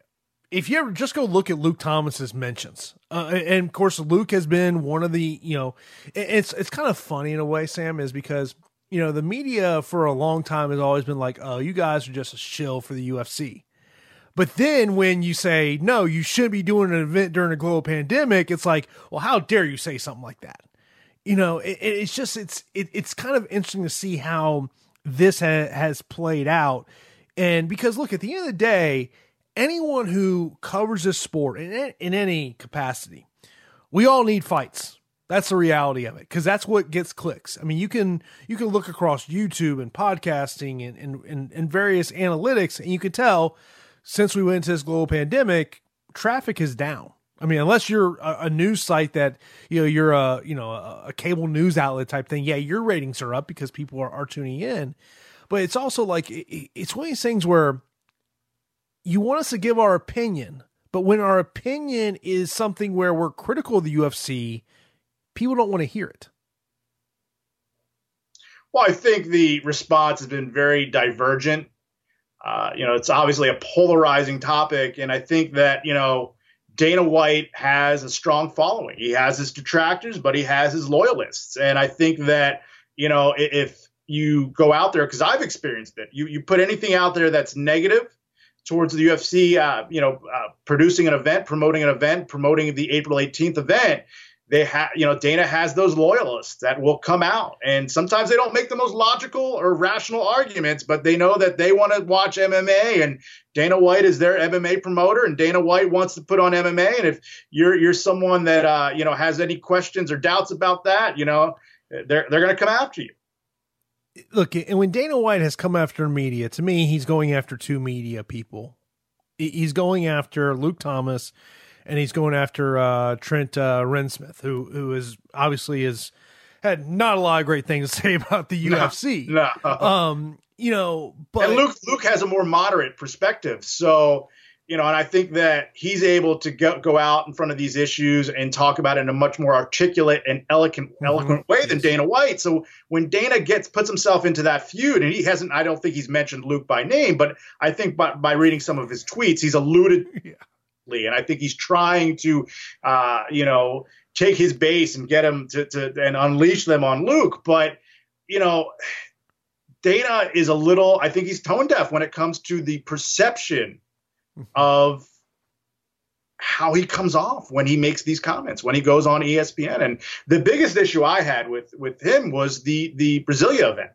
S3: if you ever just go look at Luke Thomas's mentions, uh, and of course Luke has been one of the, you know, it's it's kind of funny in a way, Sam, is because you know the media for a long time has always been like, oh, you guys are just a shill for the UFC. But then when you say, no, you shouldn't be doing an event during a global pandemic, it's like, well, how dare you say something like that? You know, it, it's just, it's, it, it's kind of interesting to see how this ha- has played out. And because look, at the end of the day, anyone who covers this sport in, in any capacity, we all need fights. That's the reality of it because that's what gets clicks. I mean, you can you can look across YouTube and podcasting and, and, and, and various analytics, and you can tell since we went into this global pandemic, traffic is down. I mean, unless you're a, a, news site that you know you're a you know a, a, cable news outlet type thing, yeah, your ratings are up because people are, are tuning in. But it's also like it, it's one of these things where you want us to give our opinion, but when our opinion is something where we're critical of the UFC, people don't want to hear it.
S4: Well, I think the response has been very divergent uh, you know, it's obviously a polarizing topic, and I think that you know Dana White has a strong following. He has his detractors, but he has his loyalists, and I think that you know if you go out there, because I've experienced it, you you put anything out there that's negative towards the UFC, uh, you know, uh, producing an event, promoting an event, promoting the April 18th event, they have, you know, Dana has those loyalists that will come out. And sometimes they don't make the most logical or rational arguments, but they know that they want to watch MMA and Dana White is their MMA promoter and Dana White wants to put on MMA. And if you're, you're someone that, uh, you know, has any questions or doubts about that, you know, they're, they're going to come after you.
S3: Look, and when Dana White has come after media, to me, he's going after two media people. He's going after Luke Thomas and he's going after uh, Trent uh, Reinsmith, who who is obviously has had not a lot of great things to say about the UFC.
S4: No,
S3: no. Um, you know, but
S4: and Luke Luke has a more moderate perspective, so you know, and I think that he's able to go, go out in front of these issues and talk about it in a much more articulate and eloquent, mm-hmm. eloquent way than Dana White. So when Dana gets puts himself into that feud, and he hasn't, I don't think he's mentioned Luke by name, but I think by, by reading some of his tweets, he's alluded yeah. And I think he's trying to, uh, you know, take his base and get him to, to and unleash them on Luke. But, you know, Dana is a little, I think he's tone deaf when it comes to the perception mm-hmm. of how he comes off when he makes these comments when he goes on ESPN. And the biggest issue I had with with him was the the Brasilia event.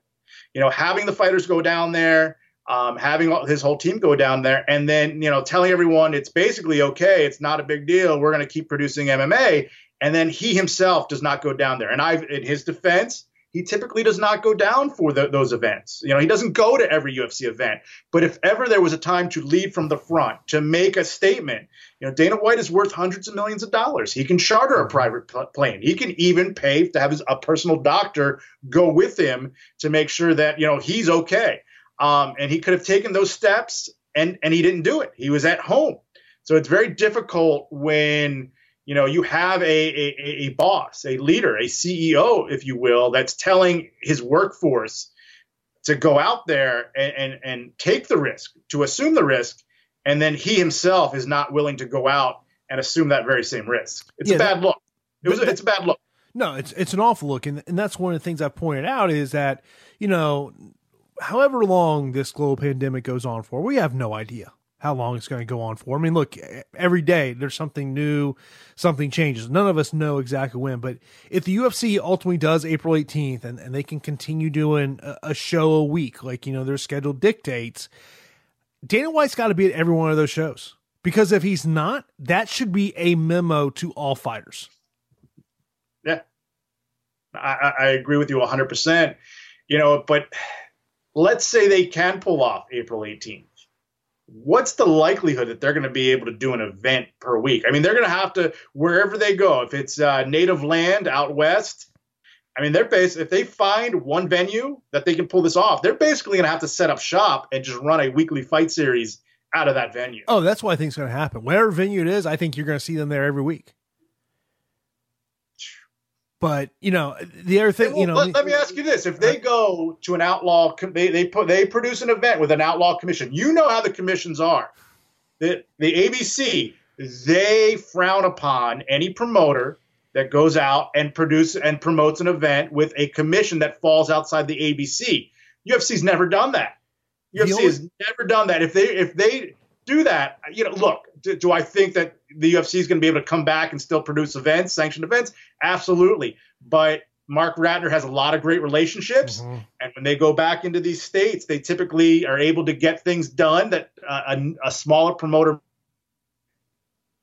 S4: You know, having the fighters go down there, um, having his whole team go down there and then you know telling everyone it's basically okay it's not a big deal we're going to keep producing mma and then he himself does not go down there. And i in his defense he typically does not go down for the, those events. You know he doesn't go to every ufc event. But if ever there was a time to lead from the front to make a statement you know dana white is worth hundreds of millions of dollars. He can charter a private plane. He can even pay to have his, a personal doctor go with him to make sure that you know he's okay um, and he could have taken those steps and, and he didn't do it. He was at home. So it's very difficult when you know you have a, a, a boss, a leader, a CEO, if you will, that's telling his workforce to go out there and, and, and take the risk, to assume the risk, and then he himself is not willing to go out and assume that very same risk. It's yeah, a bad that, look. It was, that, it's a bad look.
S3: No, it's it's an awful look, and and that's one of the things I've pointed out is that you know however long this global pandemic goes on for, we have no idea how long it's going to go on for. I mean, look, every day there's something new, something changes. None of us know exactly when, but if the UFC ultimately does April 18th and, and they can continue doing a, a show a week, like, you know, their schedule dictates, Dana White's got to be at every one of those shows. Because if he's not, that should be a memo to all fighters.
S4: Yeah. I, I agree with you 100%. You know, but let's say they can pull off April 18th. What's the likelihood that they're going to be able to do an event per week? I mean, they're going to have to wherever they go. If it's uh, native land out west, I mean, they're based. If they find one venue that they can pull this off, they're basically going to have to set up shop and just run a weekly fight series out of that venue.
S3: Oh, that's what I think is going to happen. Whatever venue it is, I think you're going to see them there every week. But you know, the other thing, well, you know,
S4: let, let, me ask you this: if they go to an outlaw, they they put they produce an event with an outlaw commission. You know how the commissions are. the the ABC they frown upon any promoter that goes out and produce and promotes an event with a commission that falls outside the ABC. UFC's never done that. UFC only- has never done that. If they if they do that, you know, look, do, do I think that the UFC is going to be able to come back and still produce events, sanctioned events? Absolutely. But Marc Ratner has a lot of great relationships, mm-hmm. and when they go back into these states, they typically are able to get things done that uh, a, a smaller promoter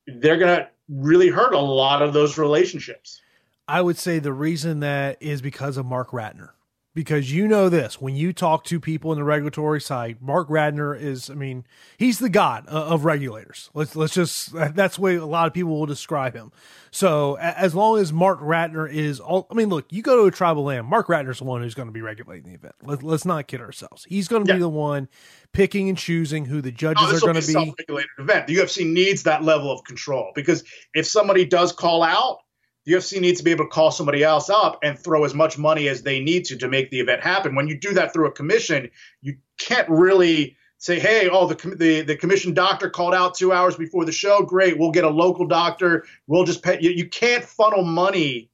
S4: they're going to really hurt a lot of those relationships.
S3: I would say the reason that is because of Marc Ratner because you know this when you talk to people in the regulatory side Marc Ratner is i mean he's the god of regulators. Let's let's just that's the way a lot of people will describe him. So as long as Marc Ratner is all i mean look you go to a tribal land Marc Ratner's the one who's going to be regulating the event. Let, us not kid ourselves. He's going to yeah. be the one picking and choosing who the judges oh, are going to be,
S4: be. regulated event. The ufc needs that level of control because if somebody does call out the UFC needs to be able to call somebody else up and throw as much money as they need to to make the event happen. When you do that through a commission, you can't really say, "Hey, oh, the the, the commission doctor called out two hours before the show. Great, we'll get a local doctor. We'll just pay." You, you can't funnel money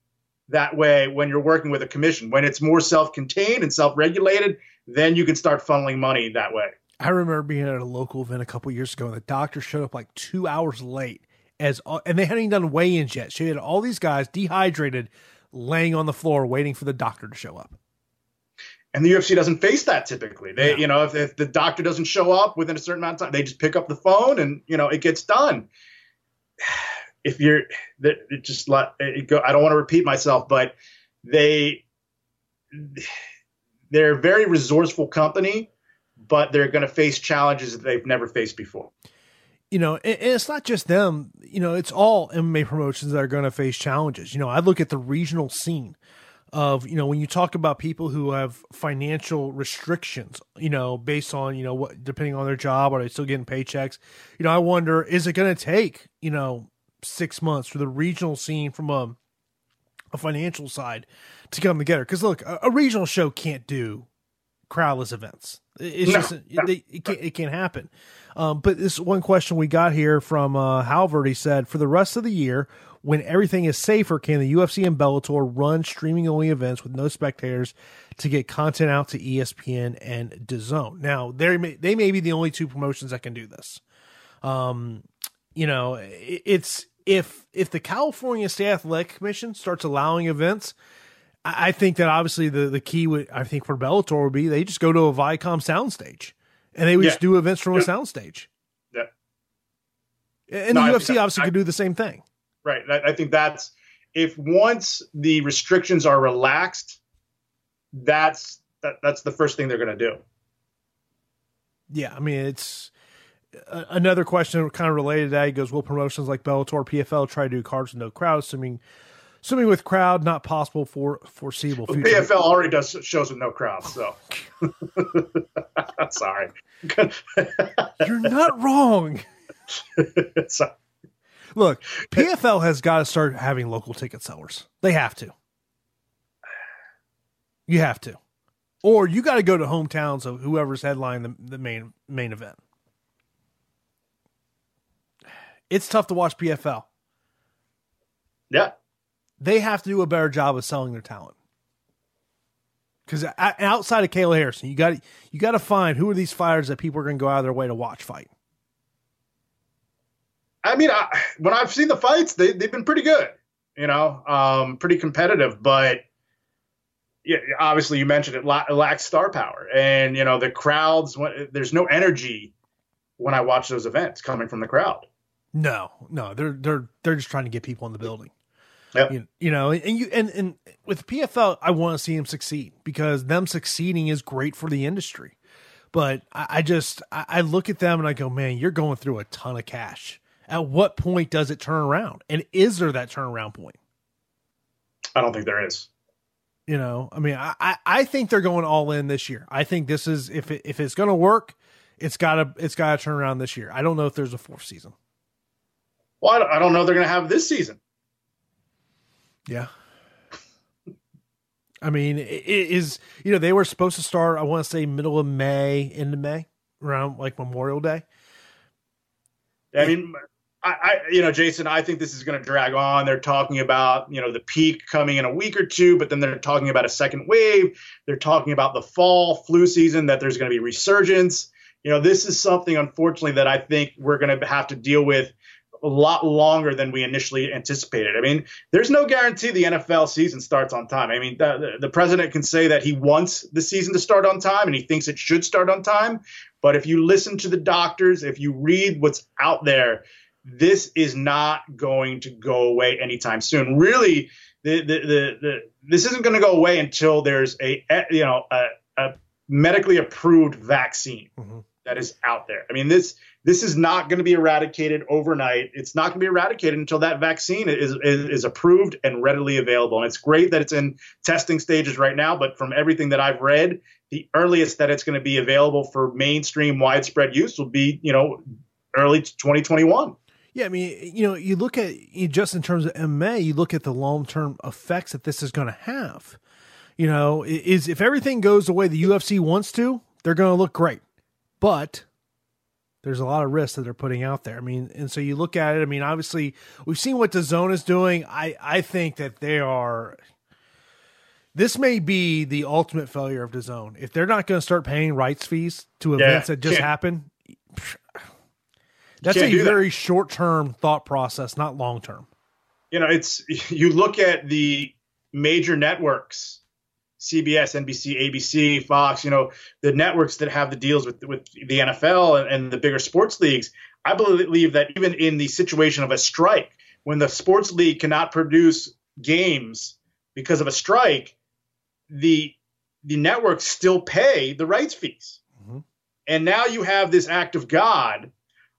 S4: that way when you're working with a commission. When it's more self-contained and self-regulated, then you can start funneling money that way.
S3: I remember being at a local event a couple years ago, and the doctor showed up like two hours late as and they hadn't even done weigh-ins yet. She had all these guys dehydrated, laying on the floor waiting for the doctor to show up.
S4: And the UFC doesn't face that typically. They, yeah. you know, if, if, the doctor doesn't show up within a certain amount of time, they just pick up the phone and you know it gets done. If you're, it just let it go. I don't want to repeat myself, but they, they're a very resourceful company, but they're going to face challenges that they've never faced before
S3: you know, and, it's not just them. You know, it's all MMA promotions that are going to face challenges. You know, I look at the regional scene of you know when you talk about people who have financial restrictions you know based on you know what depending on their job are they still getting paychecks you know i wonder is it going to take you know six months for the regional scene from a, a financial side to come together because look a, a, regional show can't do crowdless events it's no, just no. It, it, can't, it can't happen um, but this one question we got here from uh, Halvard. He said, for the rest of the year, when everything is safer, can the UFC and Bellator run streaming only events with no spectators to get content out to ESPN and DAZN? Now, they may, they may be the only two promotions that can do this. Um, you know, it, it's if if the California State Athletic Commission starts allowing events, I, think that obviously the the key would I think for Bellator would be they just go to a Viacom soundstage and they would yeah. just do events from yeah. a soundstage.
S4: Yeah.
S3: And no, the UFC obviously I, could do the same thing.
S4: Right. I, I think that's if once the restrictions are relaxed, that's that, that's the first thing they're going to do.
S3: Yeah, I mean it's uh, another question kind of related to that. He goes, "Will promotions like Bellator, PFL try to do cards with no crowd, assuming assuming with crowd not possible for foreseeable
S4: future. PFL already does shows with no crowd, so sorry.
S3: You're not wrong. Look, PFL has got to start having local ticket sellers. They have to. You have to, or you got to go to hometowns of whoever's headlining the, the main main event. It's tough to watch PFL.
S4: Yeah,
S3: they have to do a better job of selling their talent. Because outside of Kayla Harrison, you got you got to find who are these fighters that people are going to go out of their way to watch fight.
S4: I mean, I, when I've seen the fights, they they've been pretty good. You know, um, pretty competitive, but yeah, obviously you mentioned it, it lacks star power, and you know the crowds. When, There's no energy when I watch those events coming from the crowd.
S3: No, no, they're they're they're just trying to get people in the building. Yep. You, you know, and you and and with PFL, I want to see him succeed because them succeeding is great for the industry. But I, I just I, I look at them and I go, man, you're going through a ton of cash. At what point does it turn around? And is there that turnaround point?
S4: I don't think there is.
S3: You know, I mean, I, I think they're going all in this year. I think this is if it, if it's going to work, it's gotta it's gotta turn around this year. I don't know if there's a fourth season.
S4: Well, I don't, I don't know they're going to have this season.
S3: Yeah. I mean, it is you know they were supposed to start. I want to say middle of May, end of May, around like Memorial Day.
S4: I mean, I, I, you know, Jason, I think this is going to drag on. They're talking about, you know, the peak coming in a week or two, but then they're talking about a second wave. They're talking about the fall flu season that there's going to be resurgence. You know, this is something, unfortunately, that I think we're going to have to deal with a lot longer than we initially anticipated. I mean, there's no guarantee the NFL season starts on time. I mean, the, the, president can say that he wants the season to start on time and he thinks it should start on time. But if you listen to the doctors, if you read what's out there, this is not going to go away anytime soon. Really, the, the, the, the this isn't going to go away until there's a you know a, a medically approved vaccine mm-hmm. that is out there. I mean this this is not going to be eradicated overnight. It's not going to be eradicated until that vaccine is, is, is approved and readily available. And it's great that it's in testing stages right now, but from everything that I've read, the earliest that it's going to be available for mainstream widespread use will be, you know, early 2021.
S3: Yeah, I mean, you know, you look at you just in terms of MMA, you look at the long term effects that this is going to have. You know, is if everything goes the way the UFC wants to, they're going to look great, but there's a lot of risks that they're putting out there. I mean, and so you look at it. I mean, obviously, we've seen what DAZN is doing. I I think that they are. This may be the ultimate failure of DAZN if they're not going to start paying rights fees to events yeah, that just happen. That's a very that. short term thought process, not long term.
S4: You know, it's you look at the major networks, CBS, NBC, ABC, Fox. You know, the networks that have the deals with with the NFL and, and the bigger sports leagues. I believe that even in the situation of a strike, when the sports league cannot produce games because of a strike, the the networks still pay the rights fees. Mm-hmm. And now you have this act of God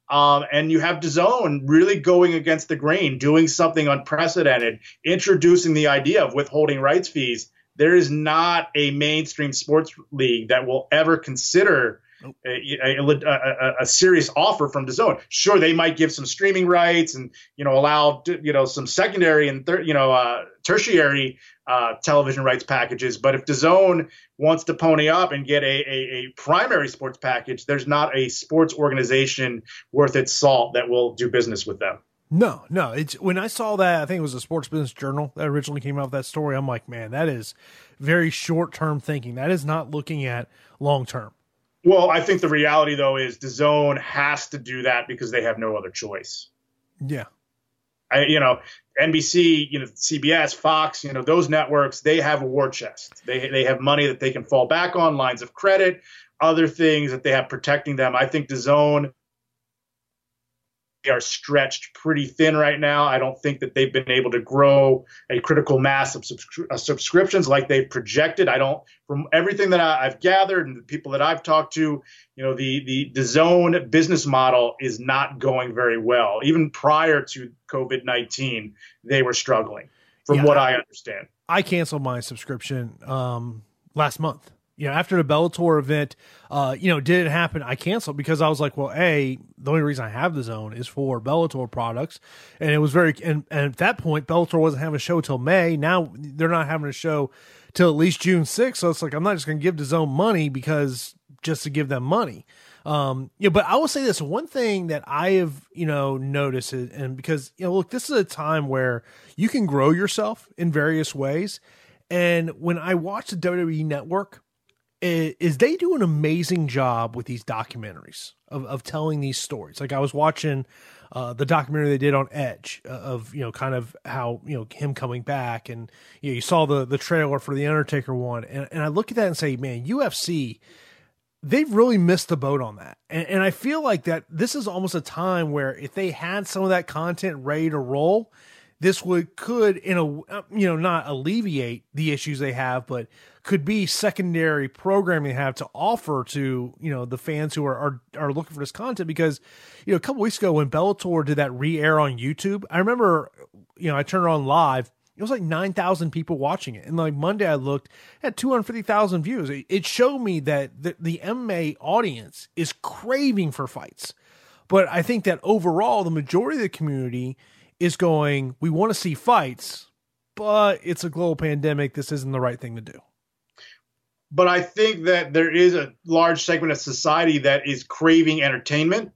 S4: um, and you have DAZN really going against the grain, doing something unprecedented, introducing the idea of withholding rights fees. There is not a mainstream sports league that will ever consider a, a, a, a, serious offer from DAZN. Sure, they might give some streaming rights and you know allow you know some secondary and thir- you know uh, tertiary uh, television rights packages. But if DAZN wants to pony up and get a, a, a, primary sports package, there's not a sports organization worth its salt that will do business with them.
S3: No, no. It's when I saw that, I think it was a Sports Business Journal that originally came out with that story. I'm like, man, that is very short term thinking. That is not looking at long term.
S4: Well, I think the reality though is DAZN has to do that because they have no other choice.
S3: Yeah.
S4: I, you know, NBC, you know, CBS, Fox, you know, those networks, they have a war chest. They they have money that they can fall back on, lines of credit, other things that they have protecting them. I think DAZN are stretched pretty thin right now. I don't think that they've been able to grow a critical mass of subscri- uh, subscriptions like they've projected. I don't, from everything that I, have gathered and the people that I've talked to, you know, the the DAZN business model is not going very well. Even prior to COVID nineteen, they were struggling, from yeah, what I understand.
S3: I canceled my subscription um, last month you know, after the Bellator event, uh, you know, did it happen? I canceled because I was like, well, a the only reason I have DAZN is for Bellator products, and it was very and, and at that point, Bellator wasn't having a show till May. Now they're not having a show till at least June sixth. So it's like I'm not just going to give DAZN money because just to give them money. Um, know, but I will say this one thing that I have, you know, noticed, and because, you know, look, this is a time where you can grow yourself in various ways. And when I watch the WWE network, is they do an amazing job with these documentaries of, of telling these stories. Like I was watching uh, the documentary they did on Edge uh, of you know kind of how you know him coming back, and you know you saw the the trailer for the Undertaker one, and, and I look at that and say, man, UFC. They've really missed the boat on that. And, and I feel like that this is almost a time where if they had some of that content ready to roll, this would could in a you know not alleviate the issues they have but could be secondary programming they have to offer to you know the fans who are are, are looking for this content because you know a couple weeks ago when Bellator did that re-air on YouTube I remember you know I turned it on live it was like 9,000 people watching it. And like Monday I looked at 250,000 views. It showed me that the, the MMA audience is craving for fights. But I think that overall, the majority of the community is going, we want to see fights, but it's a global pandemic. This isn't the right thing to do.
S4: But I think that there is a large segment of society that is craving entertainment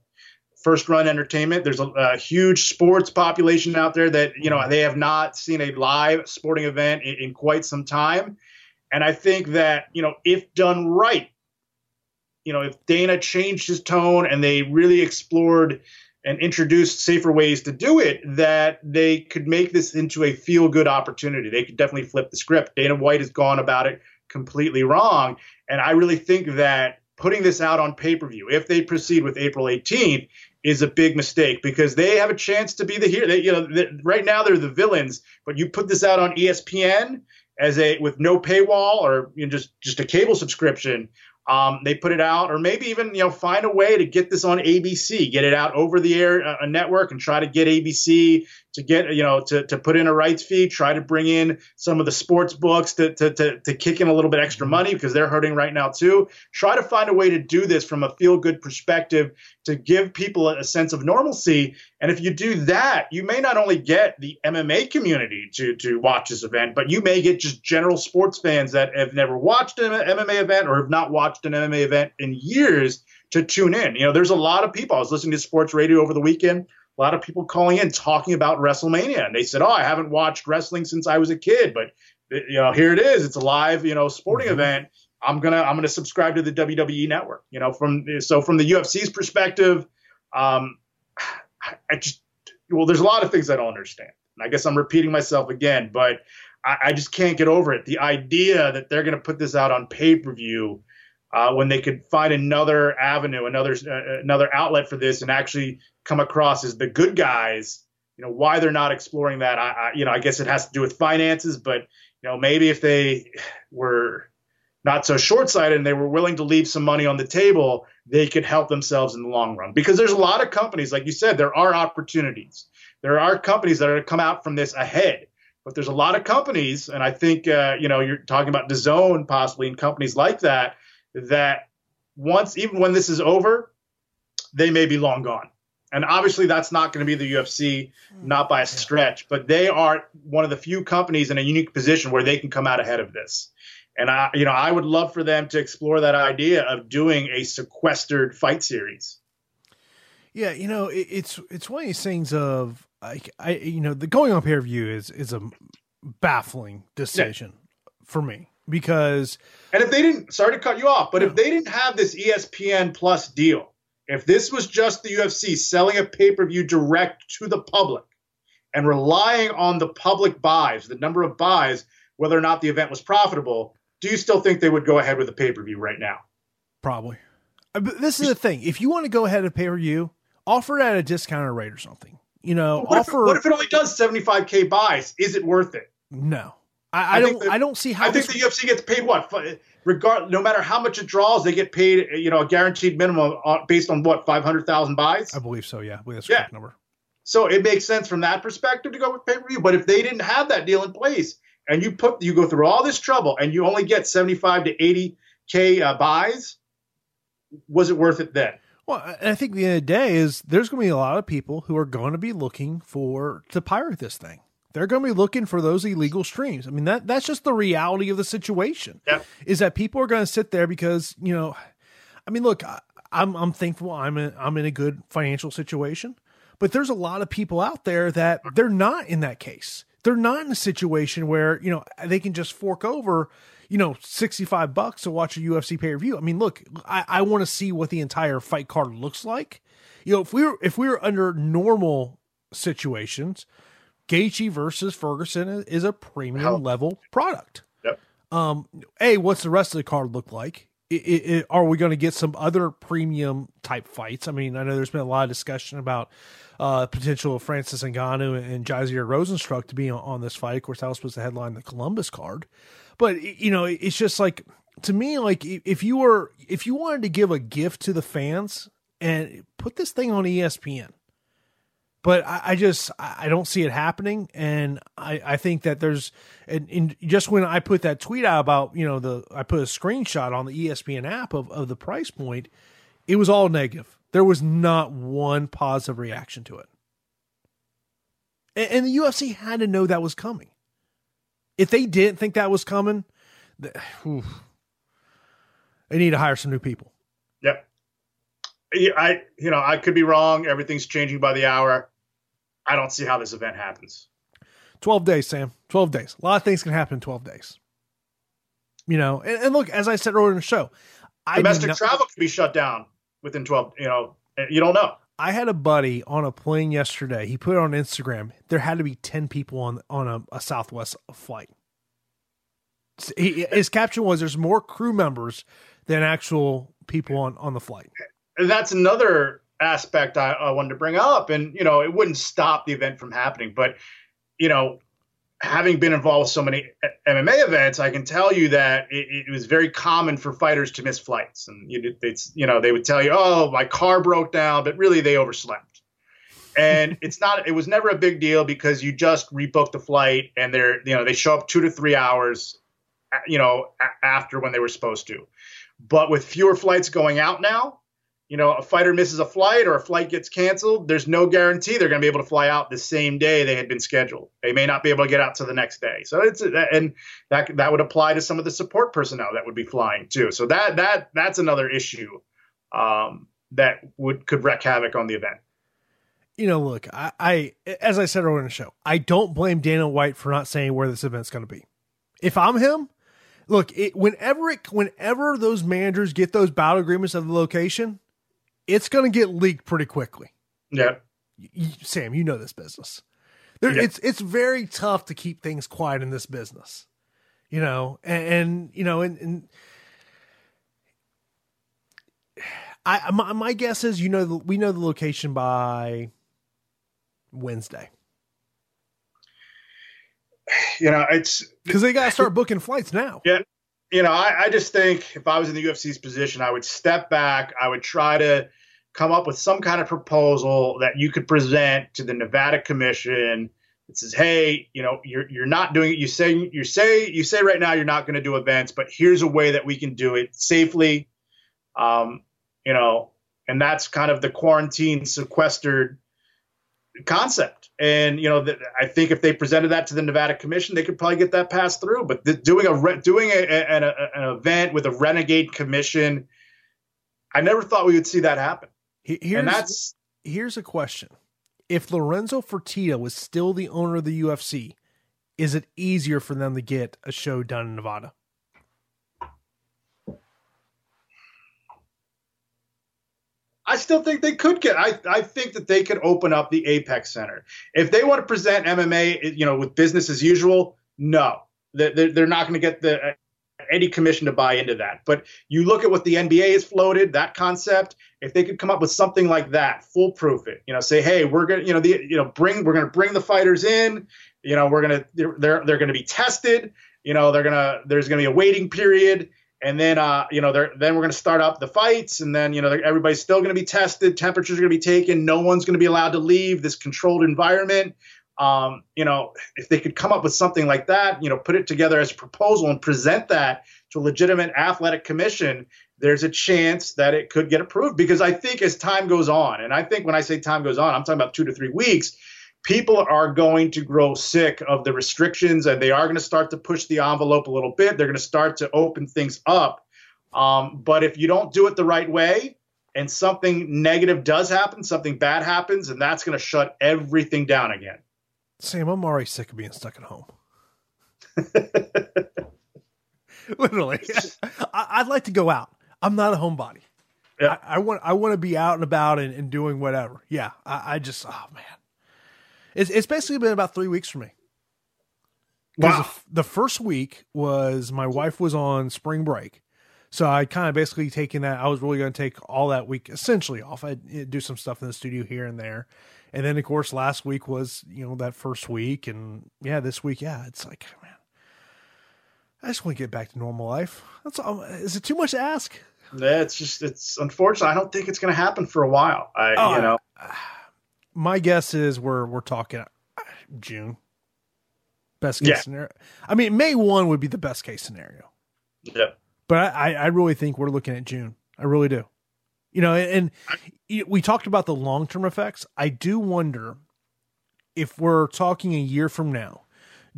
S4: first run entertainment. There's a, a, huge sports population out there that you know mm-hmm. they have not seen a live sporting event in, in quite some time, and I think that you know if done right, you know if Dana changed his tone and they really explored and introduced safer ways to do it, that they could make this into a feel good opportunity. They could definitely flip the script. Dana White has gone about it completely wrong, and I really think that putting this out on pay per view, if they proceed with April 18th, is a big mistake because they have a chance to be the hero. They, you know, right now they're the villains, but you put this out on ESPN as a with no paywall or you know, just just a cable subscription. Um, they put it out, or maybe even you know find a way to get this on ABC, get it out over the air uh, a network, and try to get ABC to get you know to, to put in a rights fee, try to bring in some of the sports books to, to, to, to kick in a little bit extra mm-hmm. money because they're hurting right now too. Try to find a way to do this from a feel good perspective to give people a sense of normalcy. And if you do that, you may not only get the MMA community to to watch this event, but you may get just general sports fans that have never watched an MMA event or have not watched an MMA event in years to tune in. You know, there's a lot of people. I was listening to sports radio over the weekend a lot of people calling in talking about WrestleMania, and they said, "Oh, I haven't watched wrestling since I was a kid, but you know, here it is. It's a live, you know, sporting mm-hmm. event. I'm gonna I'm gonna subscribe to the WWE network. You know, from so from the UFC's perspective, um, I just well, there's a lot of things I don't understand. And I guess I'm repeating myself again, but I, I just can't get over it. The idea that they're gonna put this out on pay per view. Uh, when they could find another avenue, another uh, another outlet for this, and actually come across as the good guys. You know why they're not exploring that. I, I you know I guess it has to do with finances, but you know maybe if they were not so short-sighted and they were willing to leave some money on the table, they could help themselves in the long run. Because there's a lot of companies, like you said, there are opportunities. There are companies that are to come out from this ahead. But there's a lot of companies, and I think uh, you know you're talking about DAZN possibly and companies like that that once even when this is over, they may be long gone. And obviously, that's not going to be the UFC, hmm. not by a stretch, but they are one of the few companies in a unique position where they can come out ahead of this. And I, you know, I would love for them to explore that idea of doing a sequestered fight series.
S3: Yeah, you know, it, it's it's one of these things of like I, you know, the going on pay per view is is a baffling decision yeah. for me because.
S4: And if they didn't, sorry to cut you off, but if they didn't have this ESPN Plus deal, if this was just the UFC selling a pay per view direct to the public and relying on the public buys, the number of buys, whether or not the event was profitable, do you still think they would go ahead with the pay per view right now?
S3: Probably. Uh, but this is the thing. If you want to go ahead and pay per view, offer it at a discounted rate or something. You know,
S4: what
S3: offer.
S4: If, what if it only does 75k buys? Is it worth it?
S3: No, I, I, I don't. The, I don't see how.
S4: I think the UFC gets paid what regard no matter how much it draws, they get paid you know a guaranteed minimum based on what five hundred thousand buys.
S3: I believe so. Yeah, that's yeah. number.
S4: So it makes sense from that perspective to go with pay per view. But if they didn't have that deal in place, and you put you go through all this trouble, and you only get seventy five to eighty k uh, buys, was it worth it then?
S3: Well, I think the end of the day is there's going to be a lot of people who are going to be looking for to pirate this thing they're going to be looking for those illegal streams. I mean that that's just the reality of the situation.
S4: Yeah.
S3: Is that people are going to sit there because you know, I mean, look, I, am I'm, I'm thankful I'm in, I'm in a good financial situation, but there's a lot of people out there that they're not in that case. They're not in a situation where you know they can just fork over you know 65 bucks to watch a UFC pay per view. I mean, look, I, I want to see what the entire fight card looks like. You know, if we were if we were under normal situations Gaethje versus Ferguson is a premium level product.
S4: Yep.
S3: Um, a, what's the rest of the card look like? It, it, it, are we going to get some other premium type fights? I mean, I know there's been a lot of discussion about uh, potential of Francis Ngannou and Jairzinho Rozenstruik to be on, on, this fight. Of course, that was supposed to headline the Columbus card, but you know, it's just like to me, like if you were if you wanted to give a gift to the fans and put this thing on ESPN, but I, I, just I don't see it happening, and I, I think that there's and, and, just when I put that tweet out about you know the I put a screenshot on the ESPN app of of the price point, it was all negative. There was not one positive reaction to it, and, and the UFC had to know that was coming. If they didn't think that was coming, they need to hire some new people.
S4: Yep. I you know I could be wrong. Everything's changing by the hour. I don't see how this event happens.
S3: 12 days, Sam. 12 days. A lot of things can happen in 12 days. You know, and, and look, as I said earlier in the show,
S4: domestic not, travel could be shut down within 12, you know, eh, you don't know.
S3: I had a buddy on a plane yesterday. He put it on Instagram. There had to be 10 people on on a, a Southwest flight. He, his caption was there's more crew members than actual people on, on the flight.
S4: And that's another aspect I, I wanted to bring up. And, you know, it wouldn't stop the event from happening, but you know, having been involved with so many MMA events, I can tell you that it, it was very common for fighters to miss flights, and you, it's you know they would tell you, "Oh, my car broke down," but really they overslept. And it's not. It was never a big deal because you just rebooked the flight, and they're you know they show up two to three hours, you know, after when they were supposed to. But with fewer flights going out now, you know, a fighter misses a flight or a flight gets canceled, there's no guarantee they're going to be able to fly out the same day they had been scheduled. They may not be able to get out to the next day. So it's and that that would apply to some of the support personnel that would be flying too. So that that that's another issue um, that would could wreak havoc on the event.
S3: You know, look, I, I as I said earlier in the show, I don't blame Dana White for not saying where this event's going to be. If I'm him, look, it, whenever it whenever those managers get those battle agreements of the location it's going to get leaked pretty quickly.
S4: Yeah.
S3: Sam, you know this business. There, yeah. It's it's very tough to keep things quiet in this business, you know, and, and you know, and, and I my, my guess is you know the, we know the location by Wednesday.
S4: You know, it's
S3: because they got to start booking flights now.
S4: Yeah, you know, I, I, just think if I was in the UFC's position, I would step back. I would try to come up with some kind of proposal that you could present to the Nevada Commission that says, "Hey, you know, you're you're not doing it. You say you say you say right now you're not going to do events, but here's a way that we can do it safely." Um, you know, and that's kind of the quarantine sequestered concept. And you know, I think if they presented that to the Nevada Commission, they could probably get that passed through. But the, doing a re- doing a, a, a, an event with a renegade commission, I never thought we would see that happen.
S3: Here's, and that's here's a question: If Lorenzo Fertitta was still the owner of the UFC, is it easier for them to get a show done in Nevada?
S4: I still think they could get. I, I think that they could open up the Apex Center if they want to present MMA, you know, with business as usual. No, they're, they're not going to get the uh, any commission to buy into that. But you look at what the NBA has floated that concept. If they could come up with something like that, foolproof it. You know, say, hey, we're gonna, you know, the, you know, bring, we're gonna bring the fighters in. You know, we're gonna, they're they're, they're gonna be tested. You know, they're gonna, there's gonna be a waiting period and then uh, you know then we're going to start up the fights and then you know everybody's still going to be tested temperatures are going to be taken no one's going to be allowed to leave this controlled environment. Um, you know if they could come up with something like that you know put it together as a proposal and present that to a legitimate athletic commission there's a chance that it could get approved. Because i think as time goes on and i think when i say time goes on i'm talking about two to three weeks people are going to grow sick of the restrictions and they are going to start to push the envelope a little bit. They're going to start to open things up. Um, but if you don't do it the right way and something negative does happen, something bad happens, and that's going to shut everything down again.
S3: Sam, I'm already sick of being stuck at home. Literally, I, would like to go out. I'm not a homebody. Yeah. I, I, want I want to be out and about and, and doing whatever. Yeah, I, I just oh man, it's, it's basically been about three weeks for me.
S4: Wow.
S3: The, the first week was my wife was on spring break. So I kind of basically taken that. I was really going to take all that week essentially off. I'd do some stuff in the studio here and there. And then, of course, last week was, you know, that first week. And yeah, this week, yeah, it's like, oh, man, I just want to get back to normal life. That's all. Is it too much to ask?
S4: Yeah, it's just, it's unfortunate. I don't think it's going to happen for a while. I, oh, you know. I,
S3: my guess is we're we're talking uh, June. Best case yeah. scenario. I mean, May one would be the best case scenario.
S4: Yeah.
S3: But I, I really think we're looking at June. I really do. You know, and, and we talked about the long term effects. I do wonder if we're talking a year from now,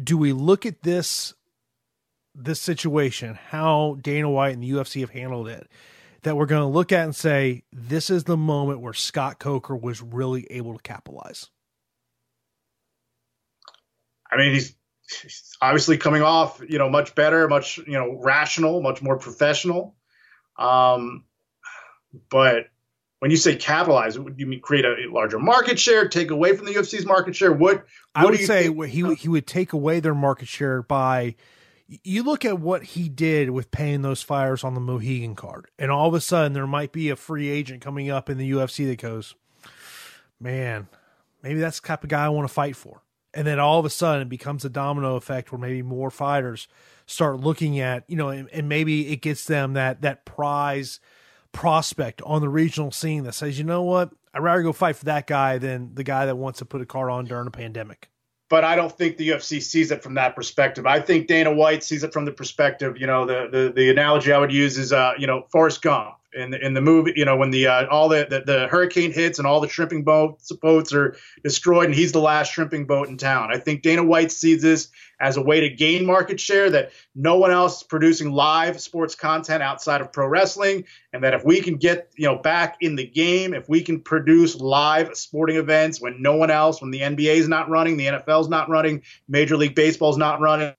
S3: do we look at this this situation, how Dana White and the UFC have handled it, that we're going to look at and say this is the moment where Scott Coker was really able to capitalize?
S4: I mean, he's, he's obviously coming off, you know, much better, much you know, rational, much more professional. Um, but when you say capitalize, would you mean create a larger market share, take away from the UFC's market share? What, what
S3: I would say think? he he would take away their market share by you look at what he did with paying those fires on the Mohegan card, and all of a sudden there might be a free agent coming up in the UFC that goes, man, maybe that's the type of guy I want to fight for. And then all of a sudden it becomes a domino effect where maybe more fighters start looking at, you know, and, and maybe it gets them that that prize prospect on the regional scene that says, you know what, I'd rather go fight for that guy than the guy that wants to put a card on during a pandemic
S4: but I don't think the UFC sees it from that perspective. I think Dana White sees it from the perspective, you know, the the, the analogy I would use is, uh, you know, Forrest Gump in the, in the movie, you know, when the uh, all the, the, the hurricane hits and all the shrimping boats boats are destroyed, and he's the last shrimping boat in town. I think Dana White sees this as a way to gain market share that no one else is producing live sports content outside of pro wrestling, and that if we can get you know back in the game, if we can produce live sporting events when no one else, when the NBA is not running, the NFL is not running, Major League Baseball is not running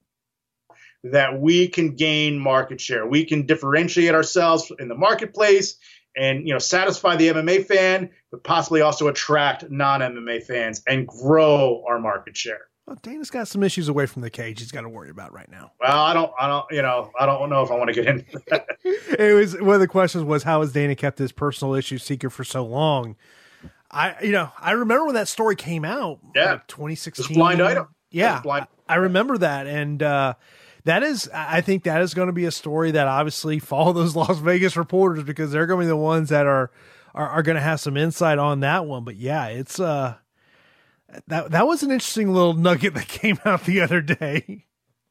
S4: that we can gain market share. We can differentiate ourselves in the marketplace and you know satisfy the MMA fan, but possibly also attract non-MMA fans and grow our market share.
S3: Well, Dana's got some issues away from the cage he's got to worry about right now.
S4: Well, I don't, I don't, you know, I don't know if I want to get into that.
S3: it was one of the questions was how has Dana kept his personal issues secret for so long? I, you know, I remember when that story came out.
S4: Yeah,
S3: like 2016.
S4: blind item.
S3: Yeah, blind. I remember that, and uh, that is, I think that is going to be a story that obviously follow those Las Vegas reporters because they're going to be the ones that are are, are going to have some insight on that one. But yeah, it's uh that that was an interesting little nugget that came out the other day.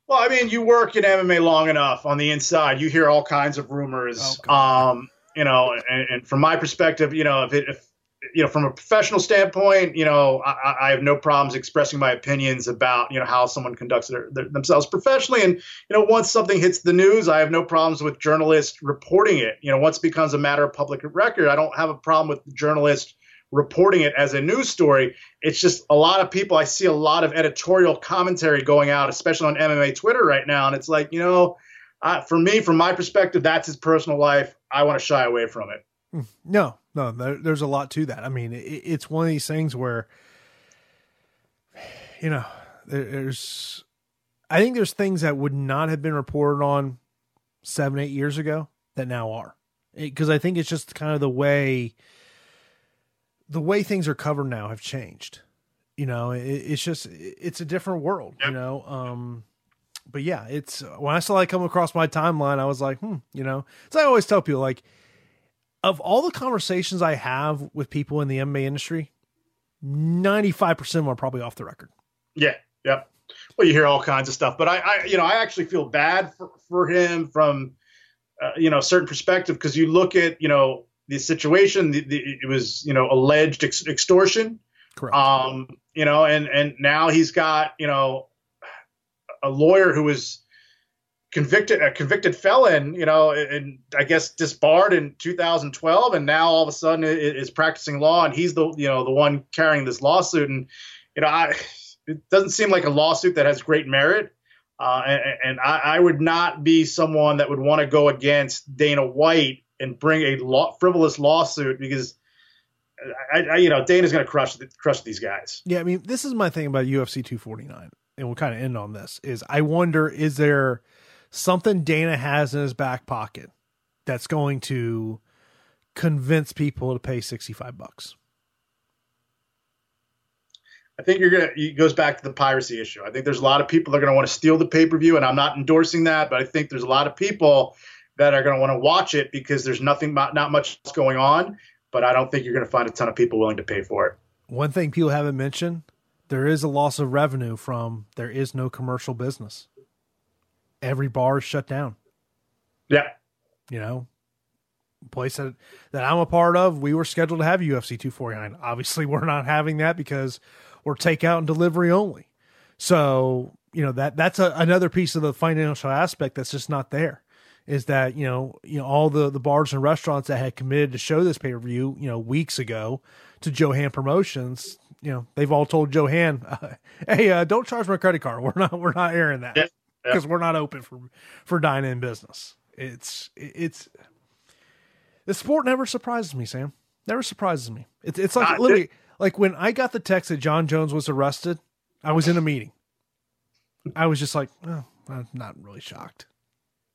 S4: Well, I mean, you work in MMA long enough on the inside, you hear all kinds of rumors. Oh, um, you know, and, and, from my perspective, you know, if it, if you know, from a professional standpoint, you know, I, I, have no problems expressing my opinions about, you know, how someone conducts their, their, themselves professionally. And, you know, once something hits the news, I have no problems with journalists reporting it. You know, once it becomes a matter of public record, I don't have a problem with journalists reporting it as a news story. It's just a lot of people, I see a lot of editorial commentary going out, especially on MMA Twitter right now. And it's like, you know, uh, for me, from my perspective, that's his personal life. I want to shy away from it.
S3: Hmm. No, no, there, there's a lot to that. I mean, it, it's one of these things where, you know, there, there's, I think there's things that would not have been reported on seven, eight years ago that now are, because I think it's just kind of the way, the way things are covered now have changed. You know, it, it's just, it's a different world. Yep. You know, um, but yeah, it's when I saw it come across my timeline, I was like, hmm, you know, so I always tell people like of all the conversations I have with people in the MMA industry, 95% of them are probably off the record.
S4: Yeah. Yep. Well, you hear all kinds of stuff, but I, I you know, I actually feel bad for, for him from, uh, you know, a certain perspective because you look at, you know, the situation, the, the, it was, you know, alleged ex- extortion.
S3: Correct.
S4: Um, you know, and, and now he's got, you know, a lawyer who was, convicted a convicted felon, you know, and I guess disbarred in 2012, and now all of a sudden is practicing law, and he's the you know the one carrying this lawsuit, and you know, I it doesn't seem like a lawsuit that has great merit, uh, and, and I, I, would not be someone that would want to go against Dana White and bring a law, frivolous lawsuit because. I, I, you know, Dana's going to crush crush these guys.
S3: Yeah, I mean, this is my thing about UFC 249, and we'll kind of end on this. Is I wonder, is there something Dana has in his back pocket that's going to convince people to pay 65 bucks.
S4: I think you're gonna. It goes back to the piracy issue. I think there's a lot of people that are gonna want to steal the pay per view, and I'm not endorsing that, but I think there's a lot of people that are gonna want to watch it because there's nothing, not much going on. But I don't think you're gonna find a ton of people willing to pay for it.
S3: One thing people haven't mentioned: there is a loss of revenue from there is no commercial business every bar is shut down.
S4: Yeah.
S3: You know, place that, that I'm a part of, we were scheduled to have UFC 249. Obviously, we're not having that because we're takeout and delivery only. So, you know, that that's a, another piece of the financial aspect that's just not there. is that you know you know all the the bars and restaurants that had committed to show this pay per view you know weeks ago to Joe Hand Promotions, you know they've all told Joe Hand, uh, "Hey, uh, don't charge my credit card. We're not we're not airing that because yeah, we're not open for for dine in business." It's it's the sport never surprises me, Sam. Never surprises me. It's it's like uh, literally like when I got the text that Jon Jones was arrested. I was in a meeting. I was just like, oh, I'm not really shocked.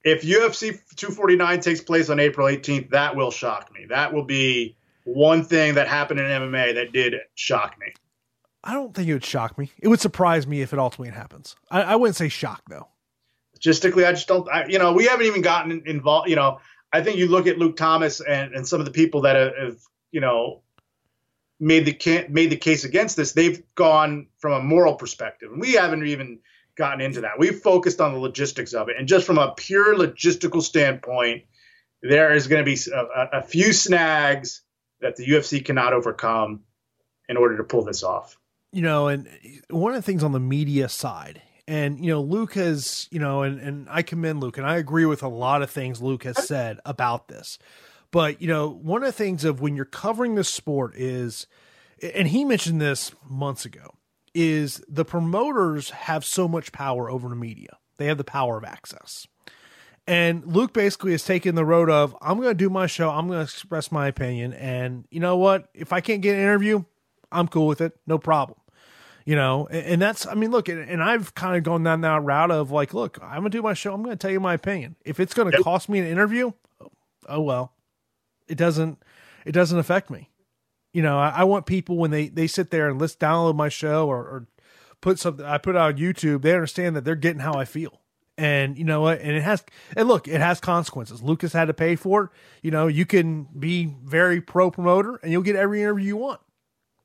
S4: If UFC 249 takes place on April 18th, that will shock me. That will be one thing that happened in MMA that did shock me.
S3: I don't think it would shock me. It would surprise me if it ultimately happens. I, I wouldn't say shock though.
S4: Logistically, I just don't. I, you know, we haven't even gotten involved. You know, I think you look at Luke Thomas and, and some of the people that have, have you know made the made the case against this. They've gone from a moral perspective, and we haven't even gotten into that. We've focused on the logistics of it, and just from a pure logistical standpoint, there is going to be a, a few snags that the UFC cannot overcome in order to pull this off.
S3: You know, and one of the things on the media side, and you know, Luke has, you know, and and I commend Luke, and I agree with a lot of things Luke has said about this. But you know, one of the things of when you're covering the sport is, and he mentioned this months ago, is the promoters have so much power over the media. They have the power of access. And Luke basically has taken the road of I'm going to do my show, I'm going to express my opinion, and you know what? If I can't get an interview, I'm cool with it, no problem. You know, and, that's I mean, look, and I've kind of gone down that route of like, look, I'm gonna do my show, I'm going to tell you my opinion. If it's going to cost me an interview, oh, oh well, it doesn't it doesn't affect me. You know, I, I, want people when they they sit there and let's download my show or, or put something I put out on YouTube, they understand that they're getting how I feel. And you know what? And it has and look, it has consequences. Lucas had to pay for it. You know, you can be very pro promoter and you'll get every interview you want.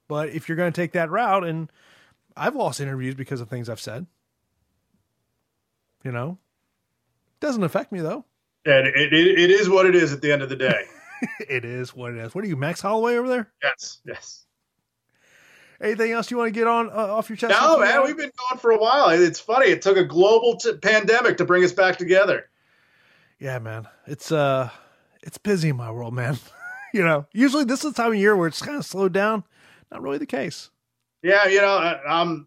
S3: But if you're going to take that route, and I've lost interviews because of things I've said, you know, doesn't affect me though.
S4: And it, it, it is what it is at the end of the day.
S3: it is what it is. What are you, Max Holloway over there?
S4: Yes, yes.
S3: Anything else you want to get on uh, off your chest?
S4: No, man, we've been going for a while. It's funny. It took a global t- pandemic to bring us back together.
S3: Yeah, man. It's uh, it's busy in my world, man. you know, usually this is the time of year where it's kind of slowed down. Not really the case.
S4: Yeah, you know, I, I'm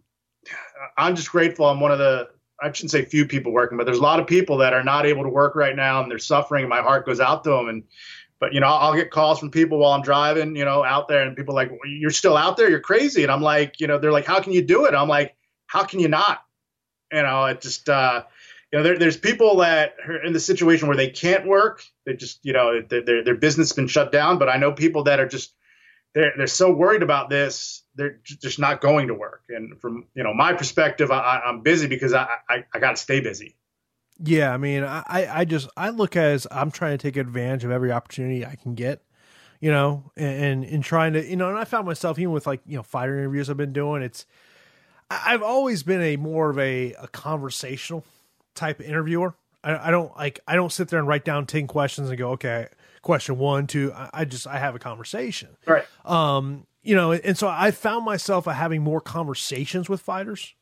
S4: I'm just grateful. I'm one of the I shouldn't say few people working, but there's a lot of people that are not able to work right now and they're suffering. And my heart goes out to them. And but you know, I'll get calls from people while I'm driving, you know, out there, and people like, "You're still out there? You're crazy!" And I'm like, you know, they're like, "How can you do it?" I'm like, "How can you not?" You know, it just, uh, you know, there, there's people that are in the situation where they can't work. They just, you know, their their business has been shut down. But I know people that are just, they're they're so worried about this, they're just not going to work. And from you know my perspective, I, I'm busy because I I, I got to stay busy.
S3: Yeah, I mean, I, I just I look as I'm trying to take advantage of every opportunity I can get, you know, and in trying to, you know, and I found myself even with like you know fighter interviews I've been doing. It's I've always been a more of a, a conversational type interviewer. I, I, don't like I don't sit there and write down ten questions and go, okay, question one, two. I, I just I have a conversation,
S4: right?
S3: Um, you know, and so I found myself having more conversations with fighters,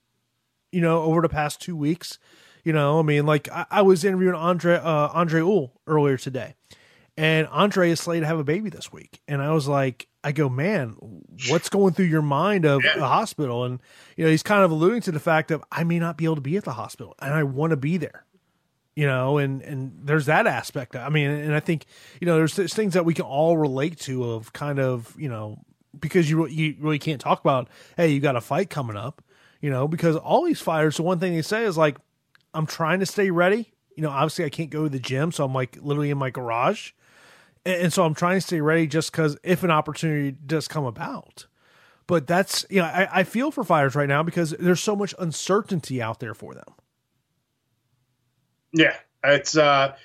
S3: you know, over the past two weeks you know, I mean, like I, I was interviewing Andre uh, Andre Ewell earlier today, and Andre is slated to have a baby this week, and I was like, I go, man, what's going through your mind of yeah. the hospital? And you know, he's kind of alluding to the fact of I may not be able to be at the hospital, and I want to be there. You know, and and there's that aspect. I mean, and I think you know, there's, there's things that we can all relate to of kind of you know because you you really can't talk about hey you got a fight coming up you know because all these fighters the one thing they say is like I'm trying to stay ready. You know, obviously I can't go to the gym, so I'm like literally in my garage. And, and so I'm trying to stay ready just because if an opportunity does come about. But that's, you know, I, I feel for fighters right now because there's so much uncertainty out there for them.
S4: Yeah. It's, uh,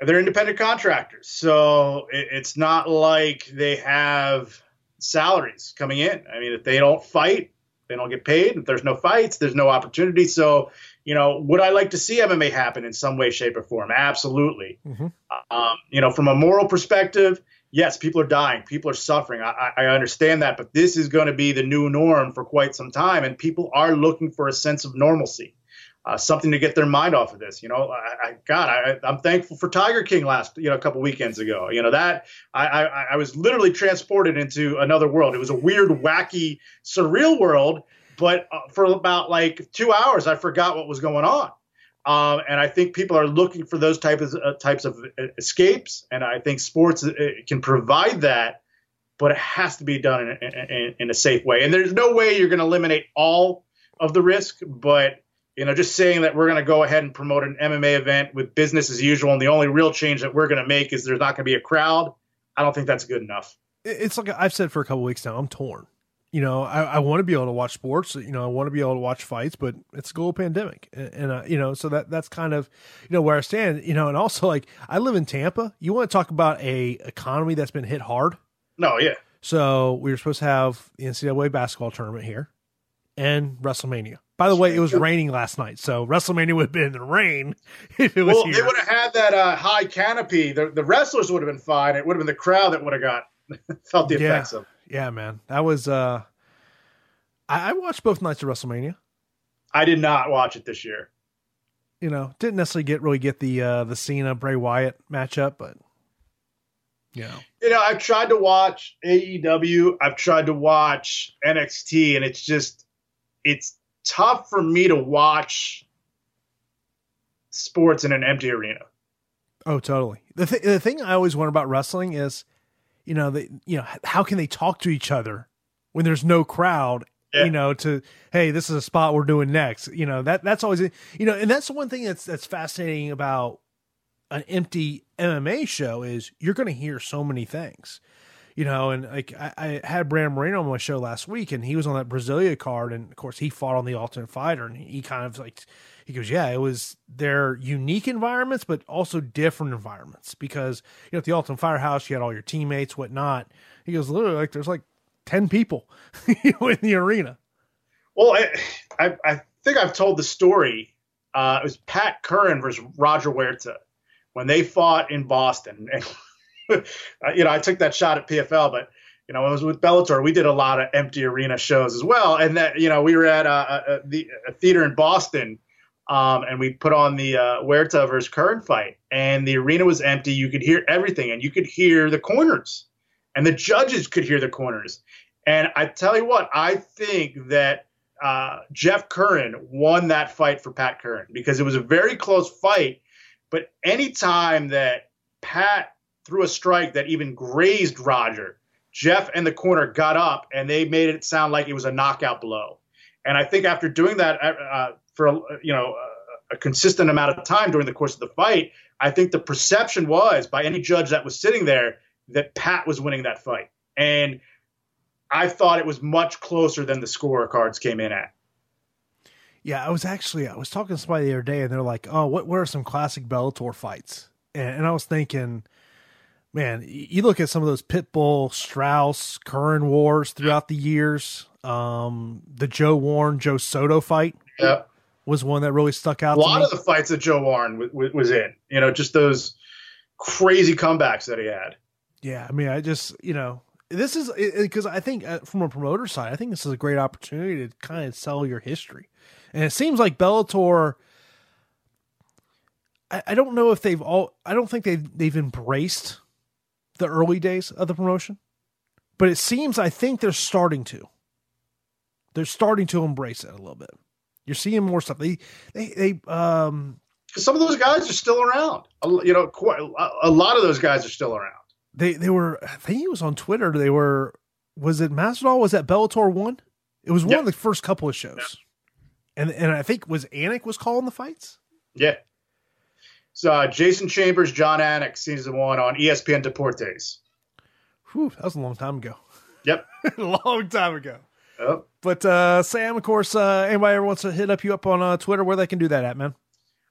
S4: they're independent contractors. So it, it's not like they have salaries coming in. I mean, if they don't fight, they don't get paid. If there's no fights, there's no opportunity. So you know, would I like to see MMA happen in some way, shape, or form? Absolutely. Mm-hmm. Um, you know, from a moral perspective, yes, people are dying, people are suffering. I, I understand that, but this is going to be the new norm for quite some time, and people are looking for a sense of normalcy. Uh, something to get their mind off of this. You know, I, I God, I, am thankful for Tiger King last, you know, a couple weekends ago. You know that I, I, I was literally transported into another world. It was a weird, wacky, surreal world, but uh, for about like two hours, I forgot what was going on. Um, and I think people are looking for those types of, uh, types of uh, escapes, and I think sports uh, can provide that, but it has to be done in, in, in a safe way. And there's no way you're going to eliminate all of the risk, but you know, just saying that we're going to go ahead and promote an MMA event with business as usual, and the only real change that we're going to make is there's not going to be a crowd. I don't think that's good enough.
S3: It's like I've said for a couple weeks now. I'm torn. You know, I, I want to be able to watch sports. You know, I want to be able to watch fights, but it's a global pandemic, and, and uh, you know, so that that's kind of you know where I stand. You know, and also like I live in Tampa. You want to talk about a economy that's been hit hard?
S4: No, yeah.
S3: So we were supposed to have the NCAA basketball tournament here and WrestleMania. By the way, it was raining last night, so WrestleMania would have been in the rain if it was
S4: well,
S3: here.
S4: they would have had that uh, high canopy. The, the wrestlers would have been fine. It would have been the crowd that would have got felt the effects
S3: yeah.
S4: of.
S3: Yeah, man, that was. uh I, I watched both nights of WrestleMania.
S4: I did not watch it this year.
S3: You know, didn't necessarily get really get the uh the Cena Bray Wyatt matchup, but know,
S4: you know, I've tried to watch AEW. I've tried to watch NXT, and it's just it's tough for me to watch sports in an empty arena.
S3: Oh, totally. The th- the thing I always wonder about wrestling is, you know, the you know how can they talk to each other when there's no crowd? Yeah. You know, to hey, this is a spot we're doing next. You know that that's always you know, and that's the one thing that's that's fascinating about an empty MMA show is you're going to hear so many things you know, and like I, I, had Brandon Moreno on my show last week, and he was on that Brasilia card, and of course he fought on the Ultimate Fighter, and he kind of like he goes, yeah, it was their unique environments, but also different environments because you know at the Ultimate Fighter house you had all your teammates, whatnot. He goes, literally, like there's like ten people in the arena.
S4: Well, I, I, I think I've told the story. Uh, it was Pat Curran versus Roger Huerta when they fought in Boston, and you know, I took that shot at PFL, but you know, I was with Bellator. We did a lot of empty arena shows as well, and that you know, we were at a, a, the, a theater in Boston, um, and we put on the uh, Huerta versus Curran fight, and the arena was empty. You could hear everything, and you could hear the corners, and the judges could hear the corners. And I tell you what, I think that uh, Jeff Curran won that fight for Pat Curran because it was a very close fight. But anytime that Pat threw a strike that even grazed Roger. Jeff and the corner got up and they made it sound like it was a knockout blow. And I think after doing that uh, uh for you know a consistent amount of time during the course of the fight, I think the perception was by any judge that was sitting there that Pat was winning that fight. And I thought it was much closer than the scorecards came in at.
S3: Yeah, I was actually I was talking to somebody the other day and they're like, "Oh, what are some classic Bellator fights?" And, and I was thinking man, you look at some of those Pitbull, Straus, Curran wars throughout the years. Um, the Joe Warren, Joe Soto fight.
S4: Yep.
S3: Was one that really stuck out.
S4: A lot of the fights that Joe Warren w- w- was in, you know, just those crazy comebacks that he had.
S3: Yeah, I mean, I just, you know, this is because I think uh, from a promoter side, I think this is a great opportunity to kind of sell your history, and it seems like Bellator. I, I don't know if they've all. I don't think they've they've embraced the early days of the promotion, but it seems I think they're starting to. They're starting to embrace it a little bit. You're seeing more stuff. They they they um
S4: some of those guys are still around. You know, quite, a lot of those guys are still around.
S3: They they were. I think it was on Twitter. They were. Was it Masvidal? Was that Bellator one? It was one yep. of the first couple of shows, yep. and and I think was Anik was calling the fights.
S4: Yeah, uh, Jason Chambers, Jon Anik, season one on ESPN Deportes.
S3: Whew, that was a long time ago.
S4: Yep,
S3: a long time ago.
S4: Yep.
S3: But uh, Sam, of course, uh, anybody ever wants to hit up you up on uh, Twitter, where they can do that at, man?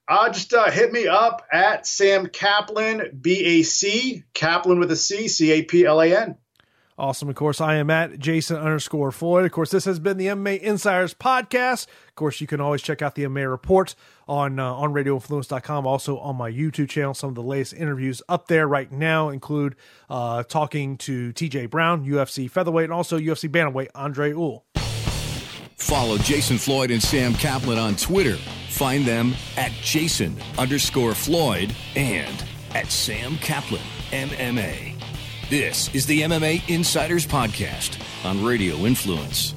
S4: Uh, just uh, hit me up at Sam Caplan, B A C, Caplan with a C, C A P L A N.
S3: Awesome. Of course, I am at Jason underscore Floyd. Of course, this has been the MMA Insiders podcast. Of course, you can always check out the MMA report on uh, on radioinfluence.com, also on my YouTube channel. Some of the latest interviews up there right now include uh, talking to TJ Brown, UFC featherweight, and also UFC bantamweight Andre Ewell.
S2: Follow Jason Floyd and Sam Caplan on Twitter. Find them at Jason underscore Floyd and at Sam Caplan MMA. This is the MMA Insiders Podcast on Radio Influence.